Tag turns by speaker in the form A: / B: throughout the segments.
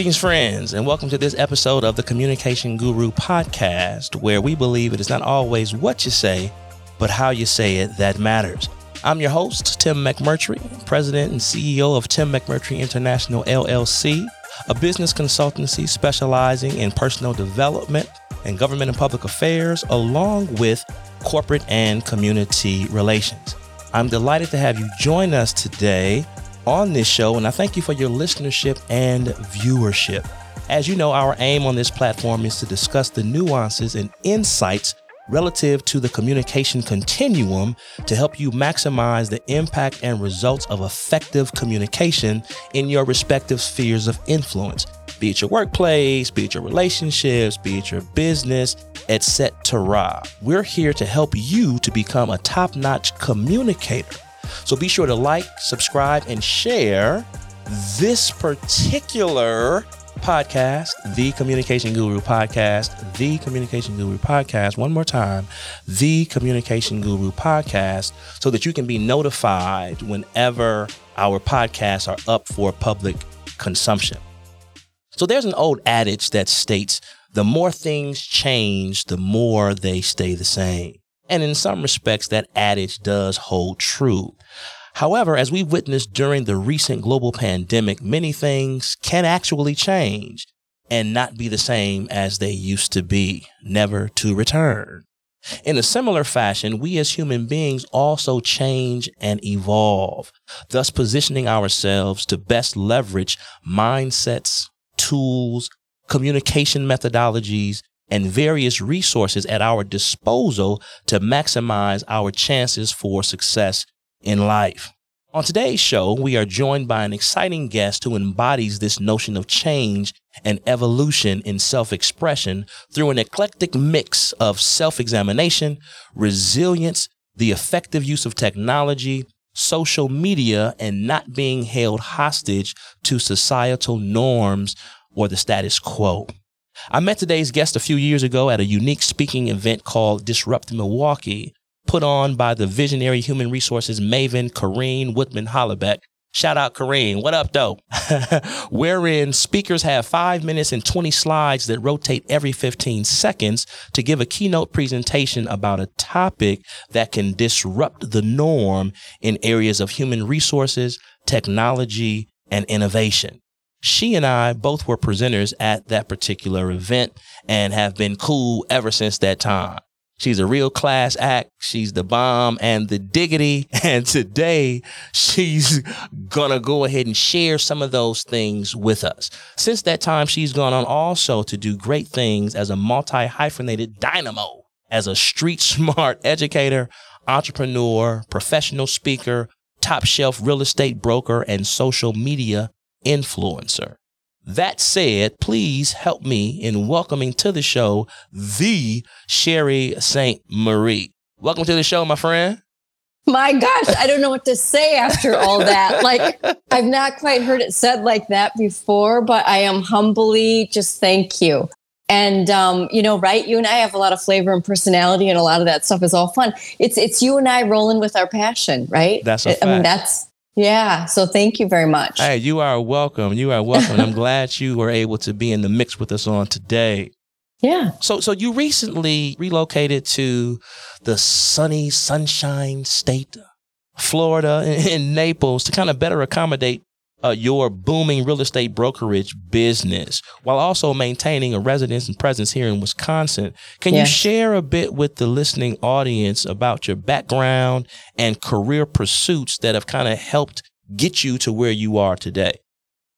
A: Greetings, friends, and welcome to this episode of the Communication Guru podcast, where we believe it is not always what you say, but how you say it that matters. I'm your host, Tim McMurtry, President and CEO of Tim McMurtry International LLC, a business consultancy specializing in personal development and government and public affairs, along with corporate and community relations. I'm delighted to have you join us today on this show, and I thank you for your listenership and viewership. As you know, our aim on this platform is to discuss the nuances and insights relative to the communication continuum to help you maximize the impact and results of effective communication in your respective spheres of influence, be it your workplace, be it your relationships, be it your business, etc. We're here to help you to become a top-notch communicator so be sure to like, subscribe, and share this particular podcast, the Communication Guru podcast, the Communication Guru podcast, one more time, the Communication Guru podcast, so that you can be notified whenever our podcasts are up for public consumption. So there's an old adage that states the more things change, the more they stay the same. And in some respects, that adage does hold true. However, as we've witnessed during the recent global pandemic, many things can actually change and not be the same as they used to be, never to return. In a similar fashion, we as human beings also change and evolve, thus positioning ourselves to best leverage mindsets, tools, communication methodologies, and various resources at our disposal to maximize our chances for success in life. On today's show, we are joined by an exciting guest who embodies this notion of change and evolution in self expression through an eclectic mix of self examination, resilience, the effective use of technology, social media, and not being held hostage to societal norms or the status quo. I met today's guest a few years ago at a unique speaking event called Disrupt Milwaukee, put on by the visionary human resources maven Corrine Woodman Hollebeck. Shout out Corrine. What up, though? Wherein speakers have five minutes and 20 slides that rotate every 15 seconds to give a keynote presentation about a topic that can disrupt the norm in areas of human resources, technology, and innovation she and I both were presenters at that particular event and have been cool ever since that time. She's a real class act. She's the bomb and the diggity. And today she's gonna go ahead and share some of those things with us. Since that time, she's gone on also to do great things as a multi hyphenated dynamo, as a street smart educator, entrepreneur, professional speaker, top shelf real estate broker, and social media influencer. That said, please help me in welcoming to the show the Sheri St. Marie. Welcome to the show, my friend.
B: My gosh, I don't know what to say after all that. Like, I've not quite heard it said like that before, but I am humbly just thank you. And um, you know, right? You and I have a lot of flavor and personality, and a lot of that stuff is all fun. It's it's you and I rolling with our passion, right?
A: That's a fact.
B: I mean, that's yeah. So thank you very much.
A: Hey, you are welcome. You are welcome. I'm glad you were able to be in the mix with us on today.
B: Yeah.
A: So so you recently relocated to the sunny sunshine state Florida in, in Naples to kind of better accommodate uh, your booming real estate brokerage business while also maintaining a residence and presence here in Wisconsin. Can yes. you share a bit with the listening audience about your background and career pursuits that have kind of helped get you to where you are today?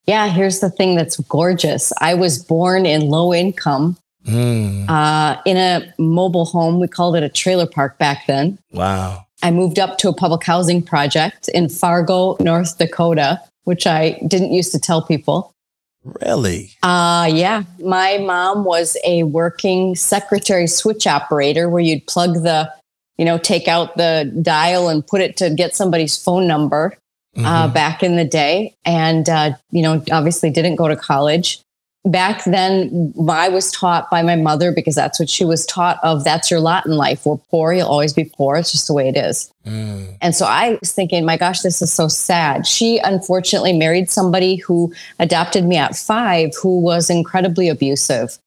B: Yeah, here's the thing that's gorgeous. I was born in low income mm. uh, in a mobile home. We called it a trailer park back then.
A: Wow.
B: I moved up to a public housing project in Fargo, North Dakota which I didn't used to tell people.
A: Really?
B: Uh yeah. My mom was a working secretary switch operator where you'd plug the, you know, take out the dial and put it to get somebody's phone number uh, mm-hmm. uh, back in the day. And, uh, you know, obviously didn't go to college. Back then I was taught by my mother because that's what she was taught of that's your lot in life. We're poor, you'll always be poor. It's just the way it is. Mm. And so I was thinking, my gosh, this is so sad. She unfortunately married somebody who adopted me at five who was incredibly abusive.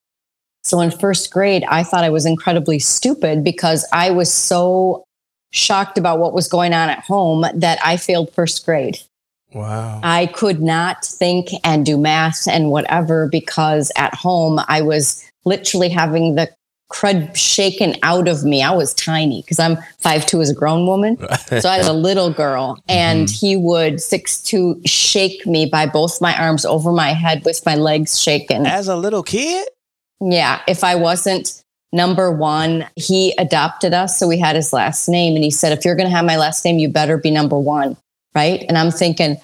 B: So in first grade, I thought I was incredibly stupid because I was so shocked about what was going on at home that I failed first grade.
A: Wow.
B: I could not think and do math and whatever because at home I was literally having the crud shaken out of me. I was tiny because I'm five two as a grown woman. so I was a little girl and mm-hmm. he would six two shake me by both my arms over my head with my legs shaken.
A: As a little kid?
B: Yeah. If I wasn't number one, he adopted us. So we had his last name. And he said, if you're going to have my last name, you better be number one. Right. And I'm thinking,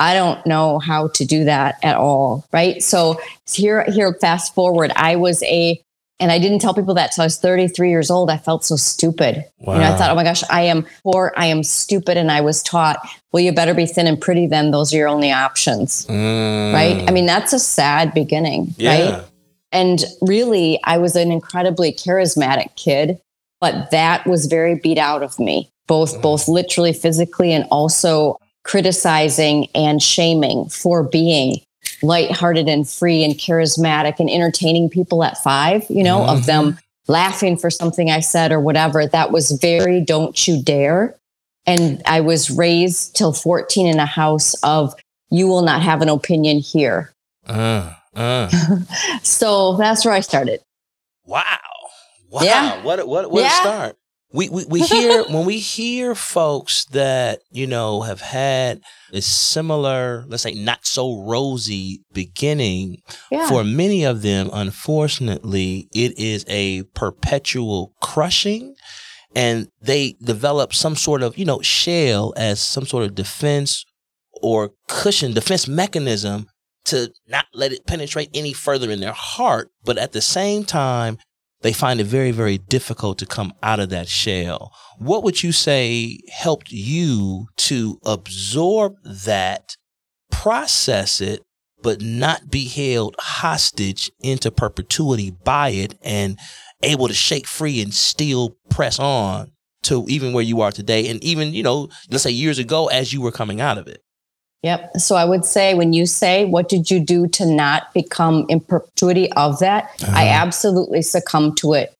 B: I don't know how to do that at all. Right. So here, here, fast forward, I was a, and I didn't tell people that till I was 33 years old. I felt so stupid. Wow. You know, I thought, oh my gosh, I am poor. I am stupid. And I was taught, well, you better be thin and pretty then. Those are your only options. Mm. Right. I mean, that's a sad beginning. Yeah. Right. And really, I was an incredibly charismatic kid, but that was very beat out of me, both, mm. both literally physically and also criticizing and shaming for being lighthearted and free and charismatic and entertaining people at five, you know, mm-hmm. of them mm-hmm. laughing for something I said or whatever. That was very don't you dare. And I was raised till 14 in a house of you will not have an opinion here. Uh, uh. so that's where I started.
A: Wow. Wow. Yeah. What, what, what yeah. a start. We, we, we hear, when we hear folks that, you know, have had a similar, let's say, not so rosy beginning, yeah. for many of them, unfortunately, it is a perpetual crushing and they develop some sort of, you know, shell as some sort of defense or cushion, defense mechanism to not let it penetrate any further in their heart. But at the same time, they find it very, very difficult to come out of that shell. What would you say helped you to absorb that, process it, but not be held hostage into perpetuity by it and able to shake free and still press on to even where you are today? And even, you know, let's say years ago as you were coming out of it.
B: Yep. So I would say when you say, what did you do to not become in perpetuity of that? Uh-huh. I absolutely succumbed to it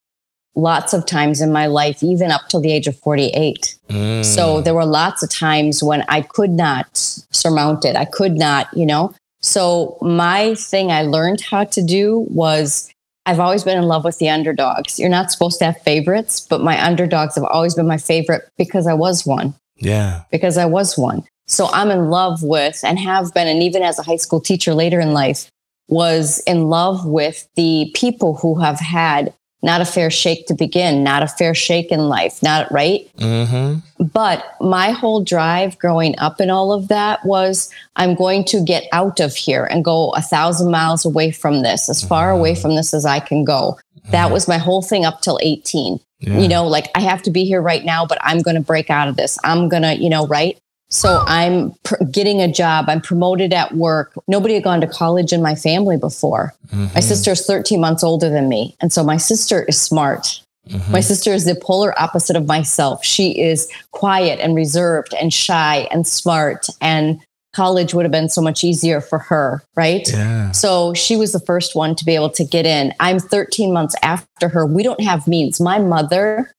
B: lots of times in my life, even up till the age of 48. Mm. So there were lots of times when I could not surmount it. I could not, you know. So my thing I learned how to do was I've always been in love with the underdogs. You're not supposed to have favorites, but my underdogs have always been my favorite because I was one.
A: Yeah.
B: Because I was one. So I'm in love with and have been, and even as a high school teacher later in life, was in love with the people who have had not a fair shake to begin, not a fair shake in life, not right. Mm-hmm. But my whole drive growing up and all of that was I'm going to get out of here and go a thousand miles away from this, as far mm-hmm. away from this as I can go. Mm-hmm. That was my whole thing up till 18. Yeah. You know, like I have to be here right now, but I'm going to break out of this. I'm going to, you know, right. So I'm pr- getting a job. I'm promoted at work. Nobody had gone to college in my family before. Mm-hmm. My sister is 13 months older than me. And so my sister is smart. Mm-hmm. My sister is the polar opposite of myself. She is quiet and reserved and shy and smart. And college would have been so much easier for her, right? Yeah. So she was the first one to be able to get in. I'm 13 months after her. We don't have means. My mother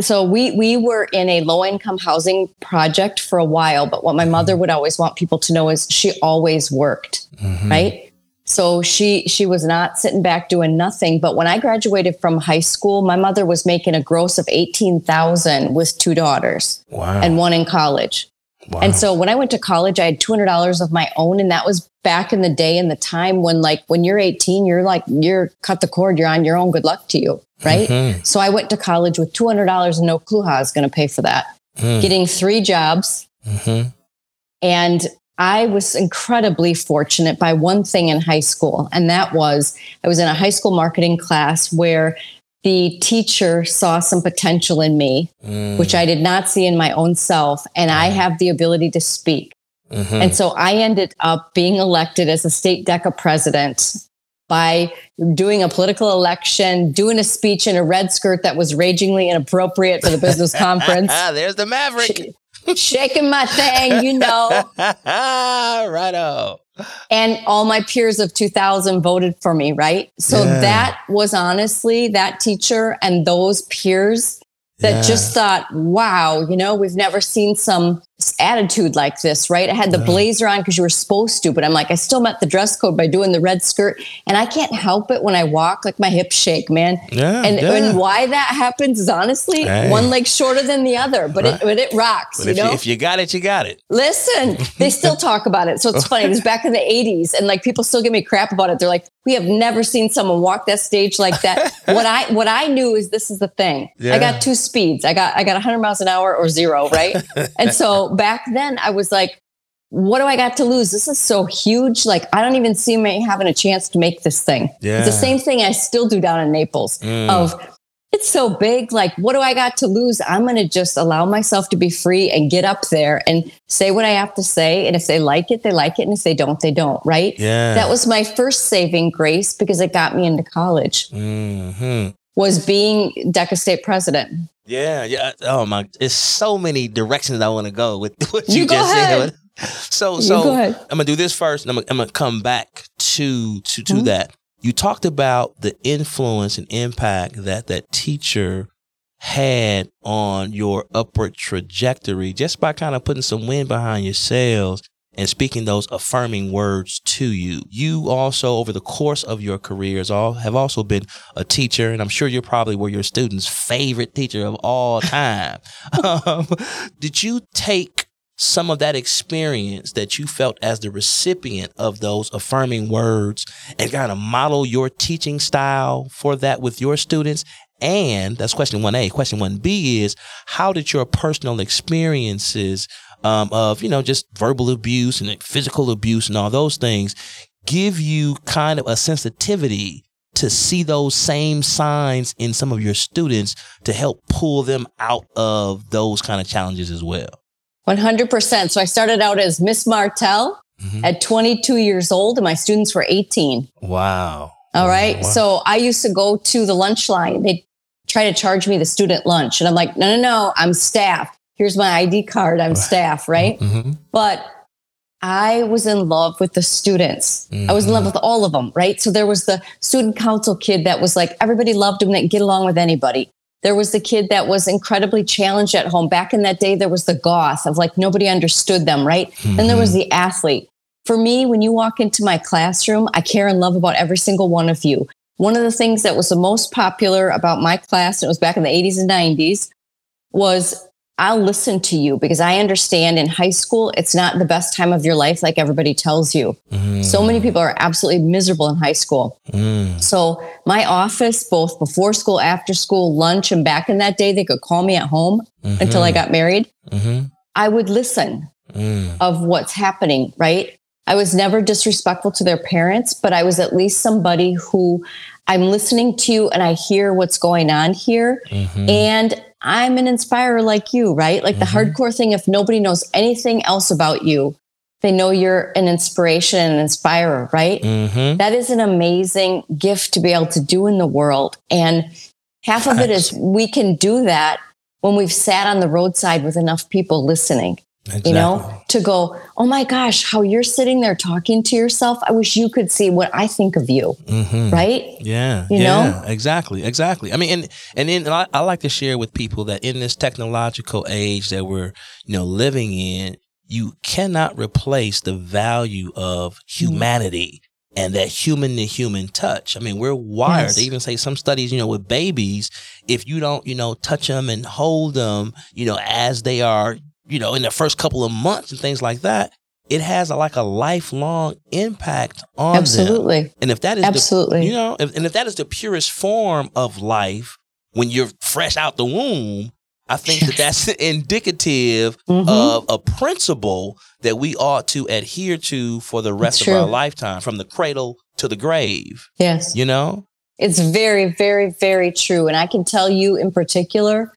B: so we we were in a low income housing project for a while but what my mm-hmm. mother would always want people to know is she always worked mm-hmm. right so she she was not sitting back doing nothing but when i graduated from high school my mother was making a gross of 18,000 with two daughters wow. and one in college Wow. And so when I went to college, I had $200 of my own. And that was back in the day in the time when, like, when you're 18, you're like, you're cut the cord, you're on your own. Good luck to you. Right. Mm-hmm. So I went to college with $200 and no clue how I was going to pay for that, mm. getting three jobs. Mm-hmm. And I was incredibly fortunate by one thing in high school. And that was I was in a high school marketing class where the teacher saw some potential in me, mm. which I did not see in my own self. And I have the ability to speak. Mm-hmm. And so I ended up being elected as a state DECA president by doing a political election, doing a speech in a red skirt that was ragingly inappropriate for the business conference.
A: Ah, There's the Maverick.
B: shaking my thing, you know.
A: Righto.
B: And all my peers of 2000 voted for me, right? So
A: Yeah.
B: that was honestly that teacher and those peers that
A: Yeah.
B: just thought, wow, you know, we've never seen some attitude like this, right? I had the
A: Yeah.
B: blazer on because you were supposed to, but I'm like, I still met the dress code by doing the red skirt. And I can't help it when I walk, like my hips shake, man.
A: Yeah.
B: And,
A: yeah.
B: and why that happens is honestly
A: Hey.
B: one leg shorter than the other, but
A: Right.
B: it but it rocks,
A: But
B: you
A: if,
B: know.
A: you, if you got it, you got it.
B: Listen, they still talk about it. So it's funny. It was back in the 80s and like people still give me crap about it. They're like, we have never seen someone walk that stage like that. what I what I knew is this is the thing.
A: Yeah.
B: I got two speeds. I got I got 100 miles an hour or zero, right? and so back then I was like, what do I got to lose? This is so huge. Like I don't even see me having a chance to make this thing.
A: Yeah.
B: It's the same thing I still do down in Naples
A: Mm.
B: of it's so big. Like, what do I got to lose? I'm going to just allow myself to be free and get up there and say what I have to say. And if they like it, they like it. And if they don't, they don't. Right.
A: Yeah.
B: That was my first saving grace because it got me into college
A: hmm
B: was being DECA state president.
A: Yeah, yeah. Oh my, it's so many directions I want to go with what you,
B: You
A: just
B: ahead.
A: said. So, so
B: go.
A: I'm gonna do this first, and I'm gonna, I'm gonna come back to to to
B: Mhm.
A: that. You talked about the influence and impact that that teacher had on your upward trajectory just by kind of putting some wind behind your sails and speaking those affirming words to you. You also, over the course of your careers, all have also been a teacher, and I'm sure you probably were your students' favorite teacher of all time. um, did you take some of that experience that you felt as the recipient of those affirming words and kind of model your teaching style for that with your students? And that's question 1A. Question 1B is how did your personal experiences um, of, you know, just verbal abuse and physical abuse and all those things give you kind of a sensitivity to see those same signs in some of your students to help pull them out of those kind of challenges as well?
B: 100%. So I started out as Miss Martell
A: Mhm.
B: at 22 years old, and my students were 18.
A: Wow.
B: All right.
A: Wow.
B: So I used to go to the lunch line. They try to charge me the student lunch. And I'm like, no, no, no, I'm staff. Here's my ID card. I'm staff, right?
A: Mm-hmm.
B: But I was in love with the students. I was in love with all of them, right? So there was the student council kid that was like, everybody loved him, that get along with anybody. There was the kid that was incredibly challenged at home. Back in that day, there was the goth of like nobody understood them, right? Then there was mm-hmm. the athlete. For me, when you walk into my classroom, I care and love about every single one of you. One of the things that was the most popular about my class, and it was back in the 80s and 90s, was I'll listen to you because I understand in high school, it's not the best time of your life like everybody tells you.
A: Mm-hmm.
B: So many people are absolutely miserable in high school.
A: Mm.
B: So my office, both before school, after school, lunch, and back in that day, they could call me at home until I got married.
A: Mm-hmm.
B: I would listen
A: Mm.
B: of what's happening, right? I was never disrespectful to their parents, but I was at least somebody who I'm listening to you and I hear what's going on here.
A: Mm-hmm.
B: And I'm an inspirer like you, right? Like the
A: Mhm.
B: hardcore thing, if nobody knows anything else about you, they know you're an inspiration and an inspirer, right?
A: Mm-hmm.
B: That is an amazing gift to be able to do in the world. And half of it is we can do that when we've sat on the roadside with enough people listening you know, to go, oh my gosh, how you're sitting there talking to yourself. I wish you could see what I think of you,
A: Mm-hmm.
B: right?
A: Yeah,
B: You
A: yeah,
B: know?
A: exactly, exactly. I mean, and and then I, I like to share with people that in this technological age that we're you know living in, you cannot replace the value of humanity and that human to human touch. I mean, we're wired.
B: Yes.
A: They even say some studies, you know, with babies, if you don't, you know, touch them and hold them, you know, as they are, you know, in the first couple of months and things like that, it has a, like a lifelong impact on them.
B: Absolutely.
A: And if that is
B: Absolutely.
A: the, you know, if, and if that is the purest form of life when you're fresh out the womb, I think that that's indicative
B: Mhm.
A: of a principle that we ought to adhere to for the rest of our lifetime, from the cradle to the grave.
B: yes.
A: You know?
B: It's very, very, very true. And I can tell you in particular,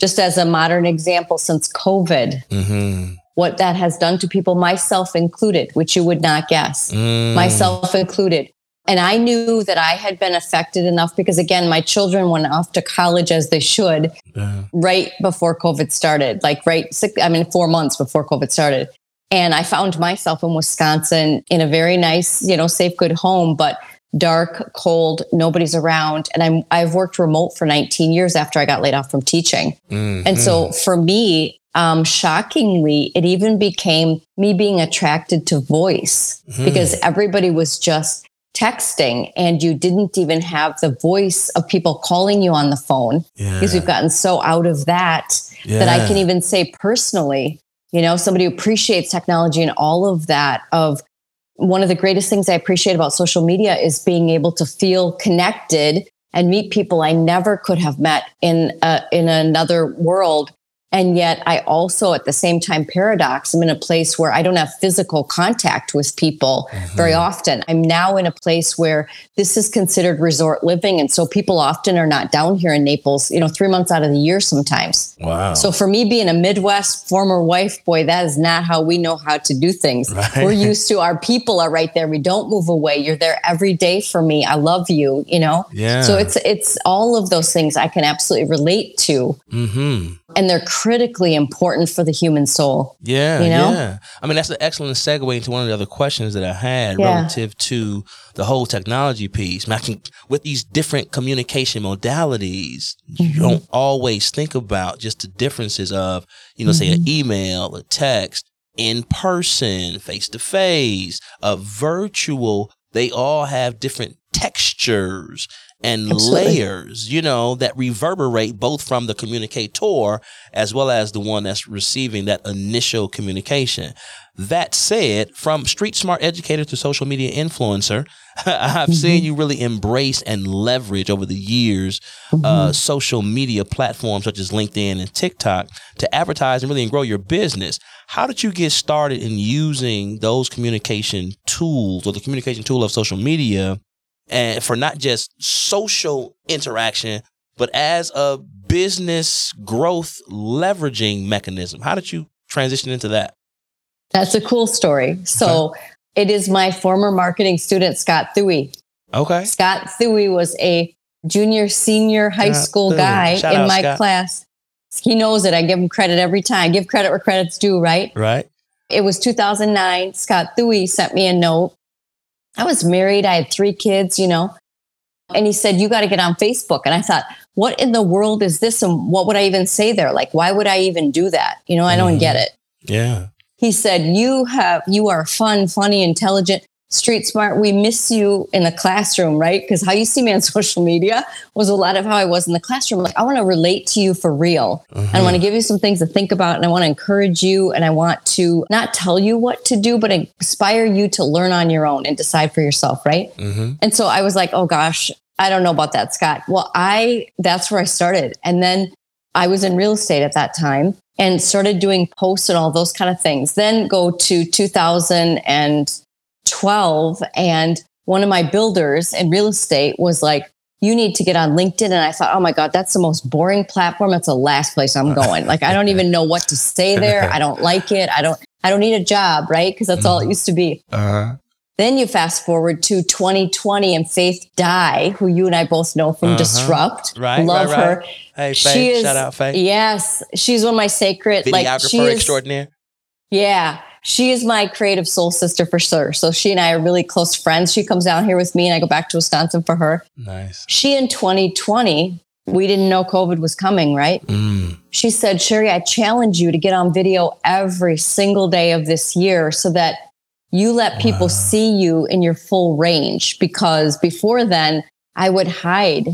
B: just as a modern example, since COVID,
A: Mm-hmm.
B: what that has done to people, myself included, which you would not guess.
A: Mm.
B: myself included. And I knew that I had been affected enough because, again, my children went off to college as they should uh-huh. right before COVID started, like right, six, I mean, four months before COVID started. And I found myself in Wisconsin in a very nice, you know, safe, good home, but dark, cold, nobody's around. And I'm, I've worked remote for 19 years after I got laid off from teaching. Mm-hmm. And so for me, um, shockingly, it even became me being attracted to voice mm-hmm. because everybody was just texting and you didn't even have the voice of people calling you on the phone yeah. because we've gotten so out of that yeah. that I can even say personally, you know, somebody who appreciates technology and all of that of one of the greatest things I appreciate about social media is being able to feel connected and meet people I never could have met in a, in another world and yet I also at the same time paradox, I'm in a place where I don't have physical contact with people mm-hmm. very often. I'm now in a place where this is considered resort living. And so people often are not down here in Naples, you know, three months out of the year sometimes.
A: Wow.
B: So for me being a Midwest former wife, boy, that is not how we know how to do things. Right. We're used to our people are right there. We don't move away. You're there every day for me. I love you, you know?
A: Yeah.
B: So it's it's all of those things I can absolutely relate to.
A: Mm-hmm
B: and they're critically important for the human soul.
A: Yeah, you know? yeah. I mean, that's an excellent segue into one of the other questions that I had yeah. relative to the whole technology piece. I can, with these different communication modalities, mm-hmm. you don't always think about just the differences of, you know, mm-hmm. say an email, a text, in person, face to face, a virtual. They all have different textures and Absolutely. layers, you know, that reverberate both from the communicator as well as the one that's receiving that initial communication. That said, from street smart educator to social media influencer, I've mm-hmm. seen you really embrace and leverage over the years uh, mm-hmm. uh, social media platforms such as LinkedIn and TikTok to advertise and really grow your business. How did you get started in using those communication tools or the communication tool of social media and for not just social interaction, but as a business growth leveraging mechanism. How did you transition into that?
B: That's a cool story. So okay. it is my former marketing student, Scott Thuy.
A: Okay.
B: Scott Thuy was a junior, senior high school guy Shout in my Scott. class. He knows it. I give him credit every time. I give credit where credit's due, right?
A: Right.
B: It was 2009. Scott Thuy sent me a note I was married. I had three kids, you know. And he said, You got to get on Facebook. And I thought, What in the world is this? And what would I even say there? Like, why would I even do that? You know, I don't mm-hmm. get it.
A: Yeah.
B: He said, You have, you are fun, funny, intelligent street smart. We miss you in the classroom, right? Because how you see me on social media was a lot of how I was in the classroom. Like, I want to relate to you for real. Mm-hmm. I want to give you some things to think about and I want to encourage you and I want to not tell you what to do, but inspire you to learn on your own and decide for yourself, right? Mm-hmm. And so I was like, oh gosh, I don't know about that, Scott. Well, I, that's where I started. And then I was in real estate at that time and started doing posts and all those kind of things. Then go to 2000 and 12 and one of my builders in real estate was like, you need to get on LinkedIn. And I thought, oh my God, that's the most boring platform. It's the last place I'm going. Like, I don't even know what to say there. I don't like it. I don't, I don't need a job, right? Because that's all it mm-hmm. used to be. Uh-huh. Then you fast forward to 2020 and Faith Dye, who you and I both know from uh-huh. Disrupt.
A: Right.
B: Love
A: right,
B: her.
A: Right. Hey, Faith. She is, Shout out, Faith.
B: Yes. She's one of my sacred, like, she is,
A: extraordinaire.
B: Yeah she is my creative soul sister for sure. So she and I are really close friends. She comes down here with me and I go back to Wisconsin for her.
A: Nice.
B: She in 2020, we didn't know COVID was coming, right?
A: Mm.
B: She said, Sheri, I challenge you to get on video every single day of this year so that you let people wow. see you in your full range. Because before then, I would hide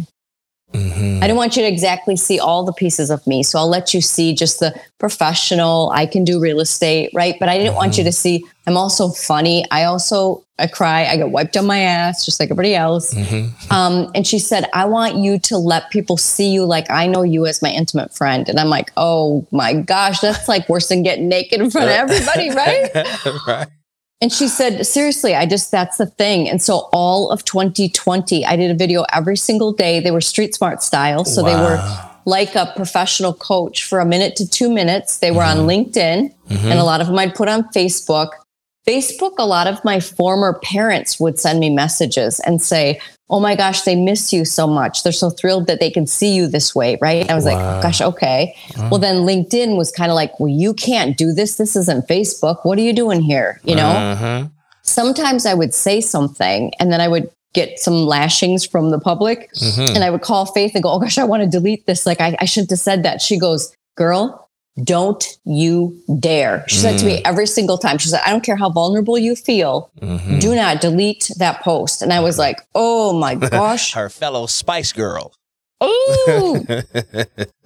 B: Mm-hmm. I don't want you to exactly see all the pieces of me. So I'll let you see just the professional. I can do real estate, right? But I didn't mm-hmm. want you to mm-hmm. see I'm also funny. I also I cry. I get wiped on my ass just like everybody else. Mm-hmm. Um, and she said, I want you to let people see you like I know you as my intimate friend. And I'm like, oh my gosh, that's like worse than getting naked in front of everybody, right? right. And she said, seriously, I just, that's the thing. And so all of 2020, I did a video every single day. They were street smart style. So wow. they were like a professional coach for a minute to two minutes. They were mm-hmm. on LinkedIn mm-hmm. and a lot of them I'd put on Facebook. Facebook, a lot of my former parents would send me messages and say, Oh my gosh, they miss you so much. They're so thrilled that they can see you this way, right? I was wow. like, oh, gosh, okay. Well, then LinkedIn was kind of like, well, you can't do this. This isn't Facebook. What are you doing here? You know? Uh-huh. Sometimes I would say something and then I would get some lashings from the public. Mm-hmm. And I would call Faith and go, Oh gosh, I want to delete this. Like, I, I shouldn't have said that. She goes, Girl, don't you dare. She mm. said to me mm. every single time, she said, I don't care how vulnerable you feel, mm-hmm. do not delete that post. And I was like, oh my gosh.
A: Her fellow Spice Girl.
B: Ooh.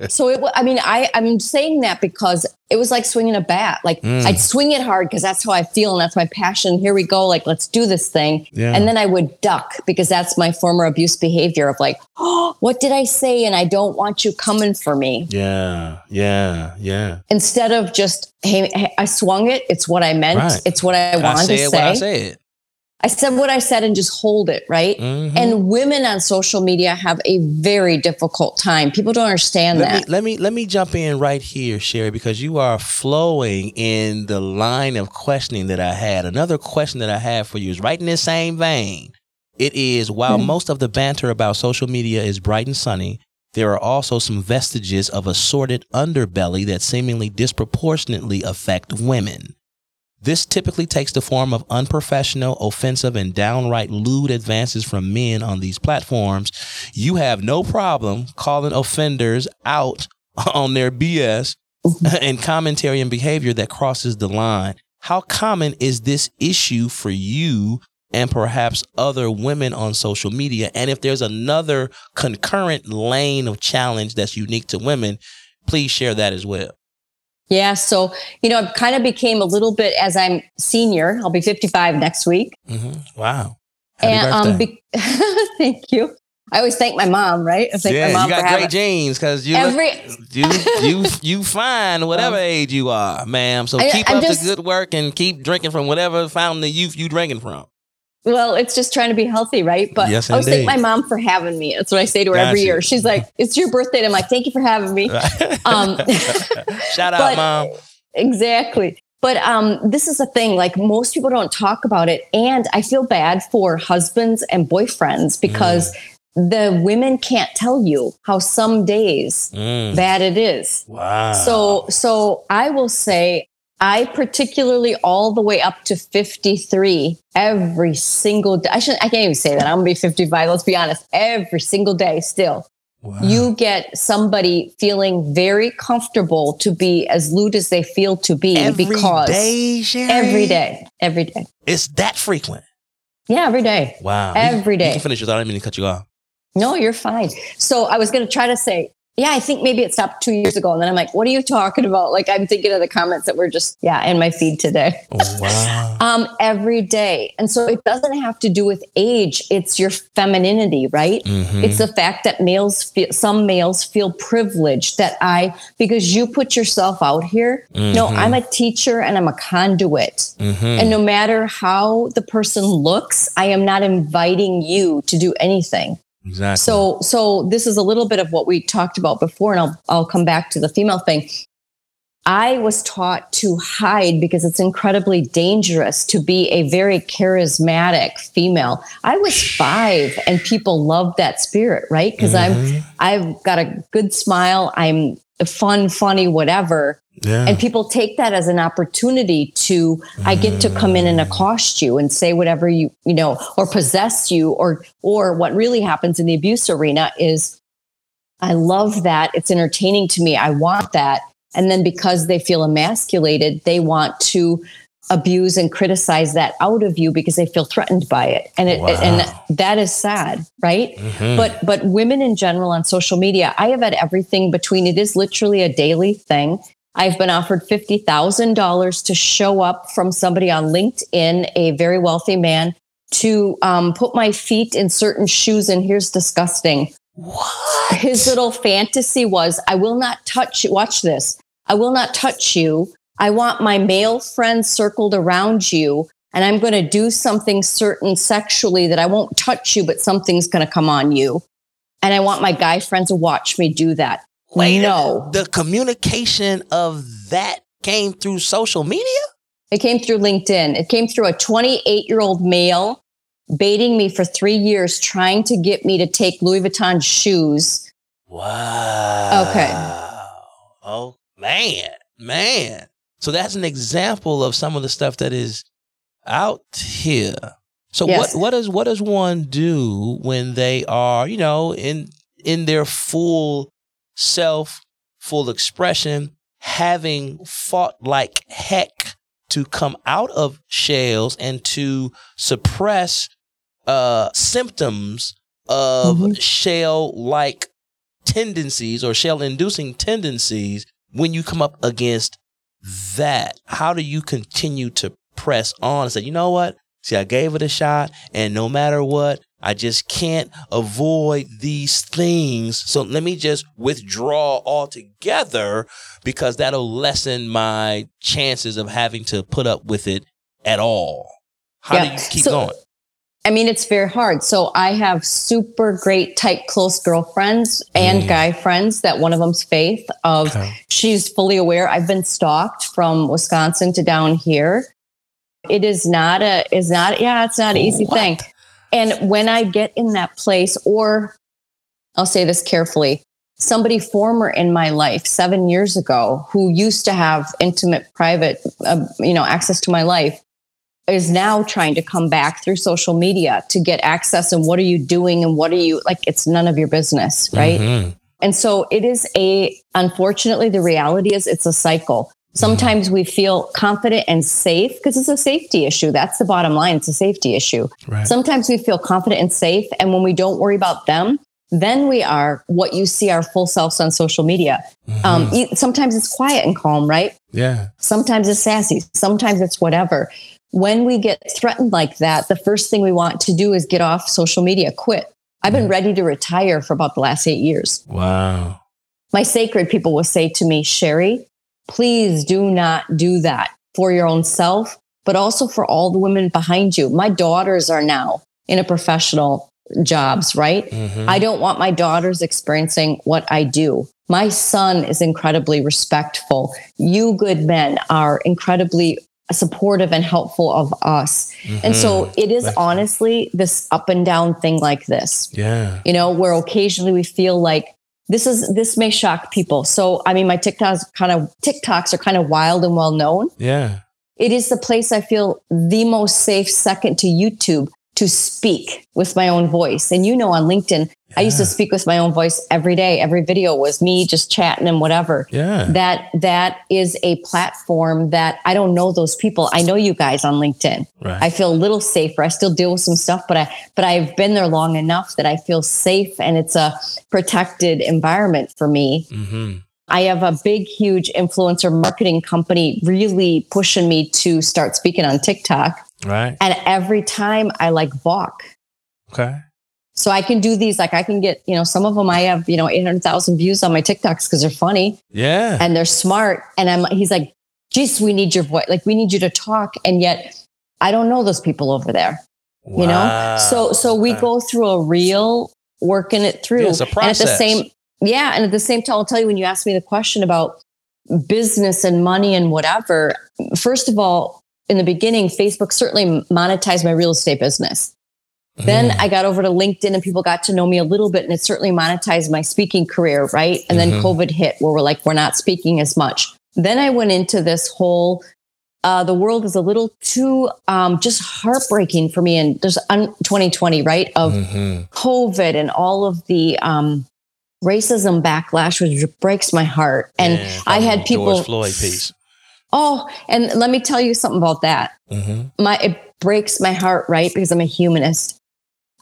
B: so it, I mean, I, I'm saying that because it was like swinging a bat. Like mm. I'd swing it hard because that's how I feel and that's my passion. Here we go. Like, let's do this thing. Yeah. And then I would duck because that's my former abuse behavior of like, oh, what did I say? And I don't want you coming for me.
A: Yeah. Yeah. Yeah.
B: Instead of just, hey, hey I swung it. It's what I meant. Right. It's what I wanted to say. I say it. I said what I said and just hold it, right? Mm-hmm. And women on social media have a very difficult time. People don't understand
A: let
B: that.
A: Me, let me let me jump in right here, Sheri, because you are flowing in the line of questioning that I had. Another question that I have for you is right in the same vein. It is while mm-hmm. most of the banter about social media is bright and sunny, there are also some vestiges of a sordid underbelly that seemingly disproportionately affect women. This typically takes the form of unprofessional, offensive, and downright lewd advances from men on these platforms. You have no problem calling offenders out on their BS mm-hmm. and commentary and behavior that crosses the line. How common is this issue for you and perhaps other women on social media? And if there's another concurrent lane of challenge that's unique to women, please share that as well.
B: Yeah. So, you know, it kind of became a little bit as I'm senior, I'll be 55 next week.
A: Mm-hmm. Wow.
B: Happy and, um, be- thank you. I always thank my mom, right? I thank
A: yeah,
B: my
A: mom you got great genes because you every look, you you you fine whatever age you are, ma'am. So I, keep I'm up just, the good work and keep drinking from whatever fountain of youth you drinking from.
B: Well, it's just trying to be healthy, right? But yes, I was thank my mom for having me. That's what I say to her Got every year. She's like, "It's your birthday," and I'm like, "Thank you for having me."
A: Um, Shout out, but, mom.
B: Exactly. But um, this is a thing. Like most people don't talk about it, and I feel bad for husbands and boyfriends because. Mm. The women can't tell you how some days mm. bad it is.
A: Wow.
B: So, so I will say I particularly all the way up to 53 every single day. I shouldn't, I can't even say that. I'm gonna be 55. Let's be honest. Every single day still. Wow. You get somebody feeling very comfortable to be as lewd as they feel to be
A: every
B: because
A: day,
B: every day, every day.
A: It's that frequent.
B: Yeah, every day.
A: Wow.
B: Every day.
A: You can finish your thought. I didn't mean to cut you off.
B: No, you're fine. So I was going to try to say yeah, I think maybe it stopped two years ago. And then I'm like, what are you talking about? Like, I'm thinking of the comments that were just, yeah, in my feed today.
A: Oh, wow.
B: um, every day. And so it doesn't have to do with age. It's your femininity, right? Mm-hmm. It's the fact that males, feel, some males feel privileged that I, because you put yourself out here. Mm-hmm. No, I'm a teacher and I'm a conduit. Mm-hmm. And no matter how the person looks, I am not inviting you to do anything.
A: Exactly.
B: So, so this is a little bit of what we talked about before, and I'll I'll come back to the female thing. I was taught to hide because it's incredibly dangerous to be a very charismatic female. I was five and people loved that spirit, right? Because mm-hmm. I'm I've got a good smile. I'm fun, funny, whatever. Yeah. And people take that as an opportunity to, mm. I get to come in and accost you and say whatever you, you know, or possess you or, or what really happens in the abuse arena is I love that. It's entertaining to me. I want that. And then because they feel emasculated, they want to abuse and criticize that out of you because they feel threatened by it and it wow. and that is sad right mm-hmm. but but women in general on social media i have had everything between it is literally a daily thing I've been offered $50,000 to show up from somebody on LinkedIn, a very wealthy man, to um, put my feet in certain shoes. And here's disgusting.
A: What?
B: His little fantasy was I will not touch. Watch this. I will not touch you. I want my male friends circled around you. And I'm going to do something certain sexually that I won't touch you, but something's going to come on you. And I want my guy friends to watch me do that.
A: Wait, no. The communication of that came through social media?
B: It came through LinkedIn. It came through a 28 year old male baiting me for three years, trying to get me to take Louis Vuitton shoes.
A: Wow.
B: Okay.
A: Oh man, man. So that's an example of some of the stuff that is out here. So
B: Yes.
A: what what does what does one do when they are, you know, in in their full self, full expression, having fought like heck to come out of shells and to suppress uh symptoms of
B: Mhm.
A: shell like tendencies or shell inducing tendencies when you come up against that how do you continue to press on and say you know what? See i gave it a shot and no matter what i just can't avoid these things. So let me just withdraw altogether because that'll lessen my chances of having to put up with it at all. How do you keep
B: So-
A: going
B: I mean, it's very hard. So I have super great, tight, close girlfriends and
A: Mm.
B: guy friends that one of them's Faith of
A: Okay.
B: she's fully aware. I've been stalked from Wisconsin to down here. It is not a, is not, yeah, it's not an easy
A: What?
B: thing. And when I get in that place, or I'll say this carefully, somebody former in my life seven years ago who used to have intimate, private, uh, you know, access to my life is now trying to come back through social media to get access and what are you doing and what are you like it's none of your business right?
A: Mhm.
B: and so it is a unfortunately the reality is it's a cycle. Sometimes we feel confident and safe because it's a safety issue. That's the bottom line. It's a safety issue.
A: Right.
B: Sometimes we feel confident and safe and when we don't worry about them then we are what you see our full selves on social media. Um,
A: Mhm.
B: e- sometimes it's quiet and calm right?
A: Yeah.
B: Sometimes it's sassy, sometimes it's whatever. When we get threatened like that, the first thing we want to do is get off social media, quit. I've been ready to retire for about the last eight years.
A: wow
B: My sacred people will say to me, Sheri, please do not do that for your own self, but also for all the women behind you. My daughters are now in a professional jobs, right?
A: Mhm.
B: I don't want my daughters experiencing what I do. My son is incredibly respectful. You good men are incredibly supportive and helpful of us. And so mm-hmm. it is
A: you.
B: honestly this up and down thing like this,
A: yeah
B: you know, where occasionally we feel like this is this may shock people. So I mean my TikToks kind of TikToks are kind of wild and well known
A: yeah
B: it is the place I feel the most safe second to YouTube to speak with my own voice. And you know, on LinkedIn, I used to speak with my own voice every day. Every video was me just chatting and whatever.
A: yeah
B: That that is a platform that I don't know those people. I know you guys on LinkedIn.
A: right
B: I feel a little safer. I still deal with some stuff, but I but I've been there long enough that I feel safe and it's a protected environment for me.
A: mm-hmm.
B: I have a big, huge influencer marketing company really pushing me to start speaking on TikTok.
A: Right
B: And every time I like balk.
A: okay
B: So I can do these, like I can get, you know, some of them I have, you know, 800,000 views on my TikToks because they're funny
A: yeah
B: and they're smart. And I'm, he's like, geez, we need your voice. Like we need you to talk. And yet I don't know those people over there, you know? So, so we
A: Okay.
B: go through a real working it through.
A: Yeah, it's a
B: And at the
A: process.
B: same, yeah. And at the same time, I'll tell you when you asked me the question about business and money and whatever, first of all, in the beginning, Facebook certainly monetized my real estate business. Then
A: Mm.
B: I got over to LinkedIn and people got to know me a little bit and it certainly monetized my speaking career, right? And then
A: Mhm.
B: COVID hit where we're like, we're not speaking as much. Then I went into this whole, uh, the world is a little too um, just heartbreaking for me. And there's un- 2020, right? Of
A: Mhm.
B: COVID and all of the um, racism backlash, which breaks my heart. And
A: Yeah,
B: I had people,
A: George Floyd piece.
B: Oh, and let me tell you something about that
A: Mhm.
B: my it breaks my heart right because i'm a humanist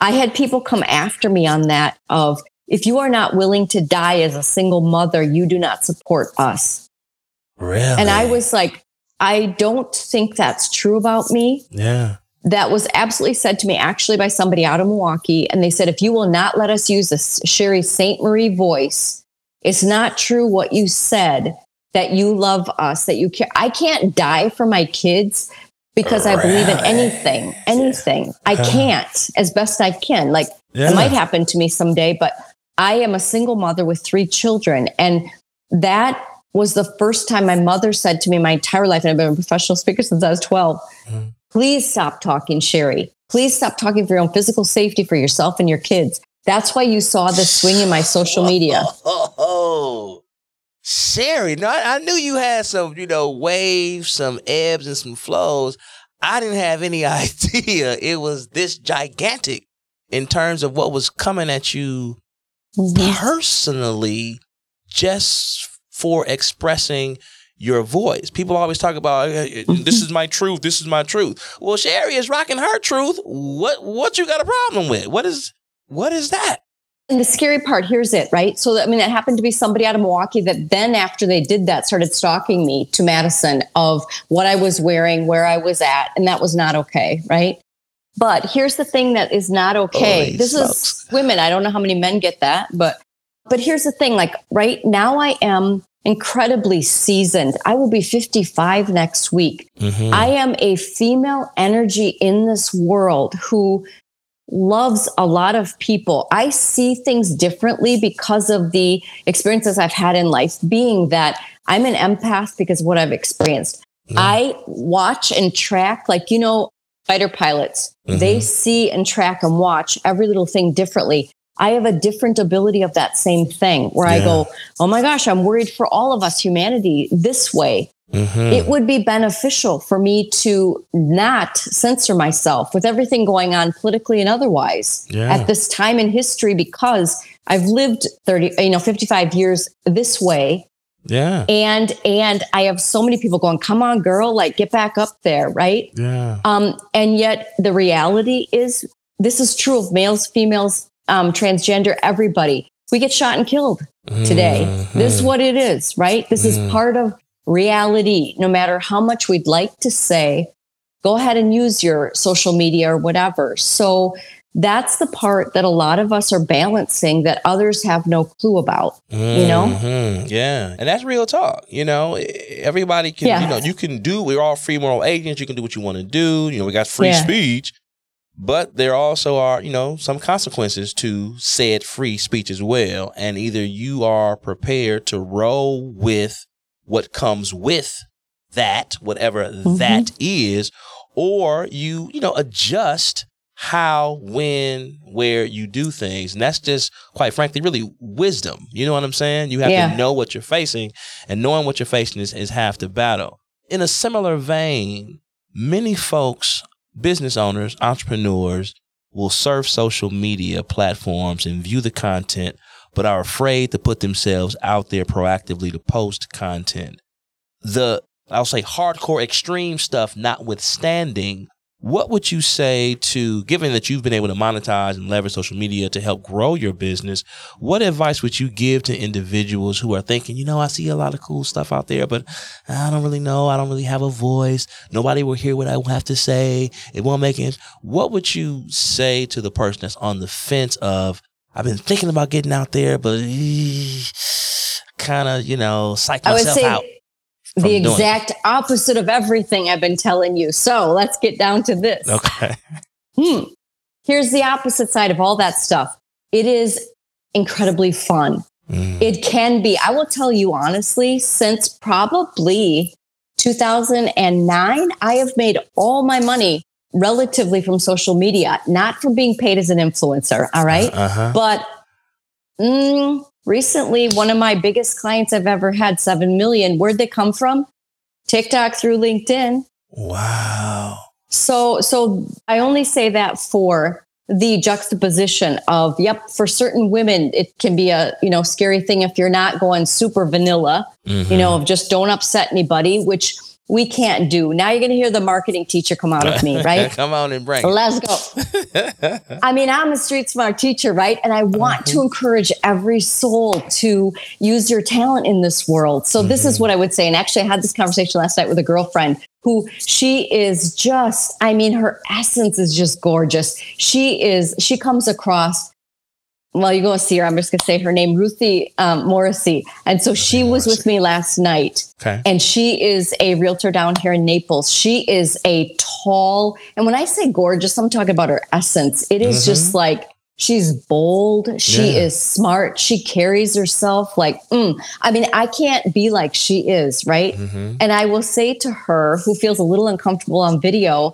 B: i had people come after me on that of if you are not willing to die as a single mother you do not support us
A: Really?
B: and i was like i don't think that's true about me
A: yeah.
B: that was absolutely said to me actually by somebody out of milwaukee and they said if you will not let us use the sheri saint marie voice it's not true what you said that you love us that you care i can't die for my kids because I believe in
A: Right.
B: anything, anything. I can't as best I can. Like
A: Yeah.
B: it might happen to me someday, but I am a single mother with three children. And that was the first time my mother said to me my entire life, and I've been a professional speaker since I was 12, mm-hmm. please stop talking, Sheri. Please stop talking for your own physical safety for yourself and your kids. That's why you saw the swing in my social media.
A: Oh, Sheri, no, I, I knew you had some, you know, waves, some ebbs and some flows. I didn't have any idea it was this gigantic in terms of what was coming at you mm-hmm. personally just for expressing your voice. People always talk about uh, uh, uh, this is mm-hmm. my truth, this is my truth. Well, Sheri is rocking her truth. What what you got a problem with? What is what is that?
B: And the scary part, here's it, right? So, I mean, it happened to be somebody out of Milwaukee that then, after they did that, started stalking me to Madison of what I was wearing, where I was at. And that was not okay, right? But here's the thing that is not okay. Holy this smokes. is women. I don't know how many men get that, but but here's the thing like right now I am incredibly seasoned. I will be 55 next week. Mm-hmm. I am a female energy in this world who loves a lot of people. I see things differently because of the experiences I've had in life, being that I'm an empath because what I've experienced. Mm. I watch and track, like, you know, fighter pilots, mm-hmm. they see and track and watch every little thing differently. I have a different ability of that same thing where yeah. I go, oh my gosh, I'm worried for all of us, humanity, this way. Mm-hmm. It would be beneficial for me to not censor myself with everything going on politically and otherwise yeah. at this time in history because I've lived 30, you know, 55 years this way.
A: Yeah.
B: And and I have so many people going, "Come on, girl, like get back up there," right?
A: Yeah.
B: Um and yet the reality is this is true of males, females, um transgender, everybody. We get shot and killed today. Mm-hmm. This is what it is, right? This mm-hmm. is part of reality, no matter how much we'd like to say, go ahead and use your social media or whatever. So that's the part that a lot of us are balancing that others have no clue about, mm-hmm. you know?
A: Mm-hmm. Yeah. And that's real talk. You know, everybody can, yeah. you know, you can do, we're all free moral agents. You can do what you want to do. You know, we got free yeah. speech, but there also are, you know, some consequences to said free speech as well. And either you are prepared to roll with what comes with that, whatever mm-hmm. that is, or you, you know, adjust how, when, where you do things. And that's just, quite frankly, really wisdom. You know what I'm saying? You have yeah. to know what you're facing, and knowing what you're facing is, is half the battle. In a similar vein, many folks, business owners, entrepreneurs, will surf social media platforms and view the content but are afraid to put themselves out there proactively to post content. The, I'll say hardcore extreme stuff notwithstanding, what would you say to, given that you've been able to monetize and leverage social media to help grow your business, what advice would you give to individuals who are thinking, you know, I see a lot of cool stuff out there, but I don't really know. I don't really have a voice. Nobody will hear what I have to say. It won't make it. What would you say to the person that's on the fence of, I've been thinking about getting out there, but kind of, you know, psych myself I would say out.
B: The exact opposite of everything I've been telling you. So let's get down to this.
A: Okay.
B: Hmm. Here's the opposite side of all that stuff. It is incredibly fun. Mm. It can be. I will tell you honestly, since probably 2009, I have made all my money relatively from social media, not from being paid as an influencer. All right? uh-huh. But mm, recently, one of my biggest clients I've ever had, 7 million, where'd they come from? TikTok through LinkedIn.
A: Wow.
B: So, so I only say that for the juxtaposition of, yep, for certain women, it can be a, you know, scary thing if you're not going super vanilla, mm-hmm. you know, just don't upset anybody, which we can't do. Now you're going to hear the marketing teacher come out of me, right?
A: come on and bring.
B: Let's go. I mean, I'm a street smart teacher, right? And I want mm-hmm. to encourage every soul to use your talent in this world. So mm-hmm. this is mm-hmm. what I would say. And actually, I had this conversation last night with a girlfriend who she is just, I mean, her essence is just gorgeous. She is, she comes across well, you're going to see her. I'm just going to say her name, Ruthie um, Morrissey. And so she was with me last night.
A: Okay.
B: And she is a realtor down here in Naples. She is a tall, and when I say gorgeous, I'm talking about her essence. It is mm-hmm. just like She's bold. She
A: Yeah.
B: is smart. She carries herself like, mm. I mean, I can't be like she is, right?
A: Mhm.
B: And I will say to her, who feels a little uncomfortable on video,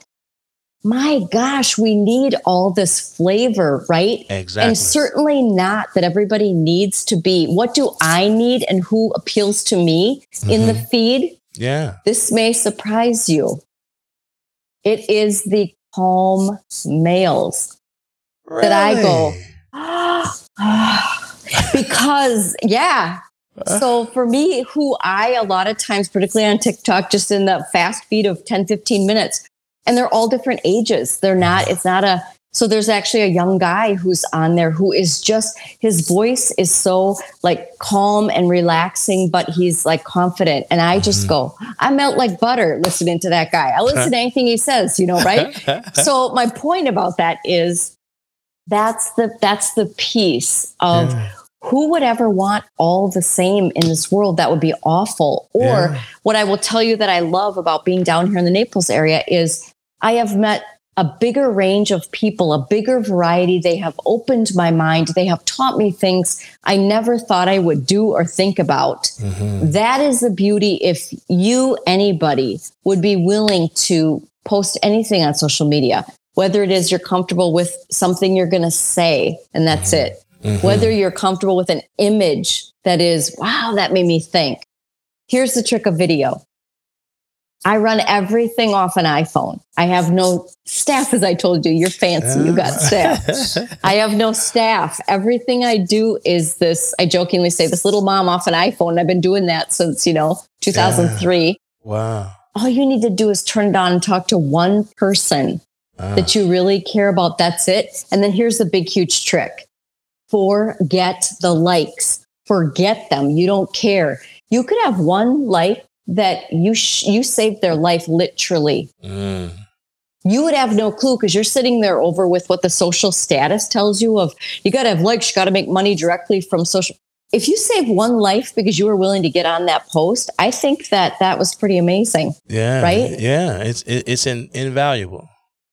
B: my gosh, we need all this flavor, right?
A: Exactly.
B: And certainly not that everybody needs to be. What do I need and who appeals to me in the mm-hmm. feed?
A: yeah.
B: This may surprise you. It is the calm males. That I go,
A: Really?
B: because, yeah. So for me, who I a lot of times, particularly on TikTok, just in the fast feed of 10, 15 minutes, and they're all different ages. They're not, it's not a, so there's actually a young guy who's on there who is just, his voice is so like calm and relaxing, but he's like confident. And I just mm-hmm. go, I melt like butter listening to that guy. I listen to anything he says, you know, right? so my point about that is that's the that's the piece of
A: Yeah.
B: who would ever want all the same in this world that would be awful or
A: Yeah.
B: what i will tell you that i love about being down here in the naples area is i have met a bigger range of people a bigger variety. They have opened my mind. They have taught me things i never thought i would do or think about.
A: Mhm.
B: that is the beauty if you anybody would be willing to post anything on social media whether it is you're comfortable with something you're going to say and that's it.
A: Mhm.
B: whether you're comfortable with an image that is wow that made me think. Here's the trick of video i run everything off an iphone i have no staff as i told you you're fancy you got staff I have no staff. Everything I do is this. I jokingly say this little mom off an iPhone. I've been doing that since, you know, 2003.
A: wow.
B: All you need to do is turn it on and talk to one person that you really care about. That's it. And then here's the big, huge trick forget the likes, forget them. You don't care. You could have one like that you, sh- you saved their life literally
A: Mm.
B: you would have no clue because you're sitting there over with what the social status tells you of you got to have likes, you got to make money directly from social. If you save one life because you were willing to get on that post, I think that that was pretty amazing.
A: Yeah.
B: Right?
A: Yeah. It's it's in, invaluable.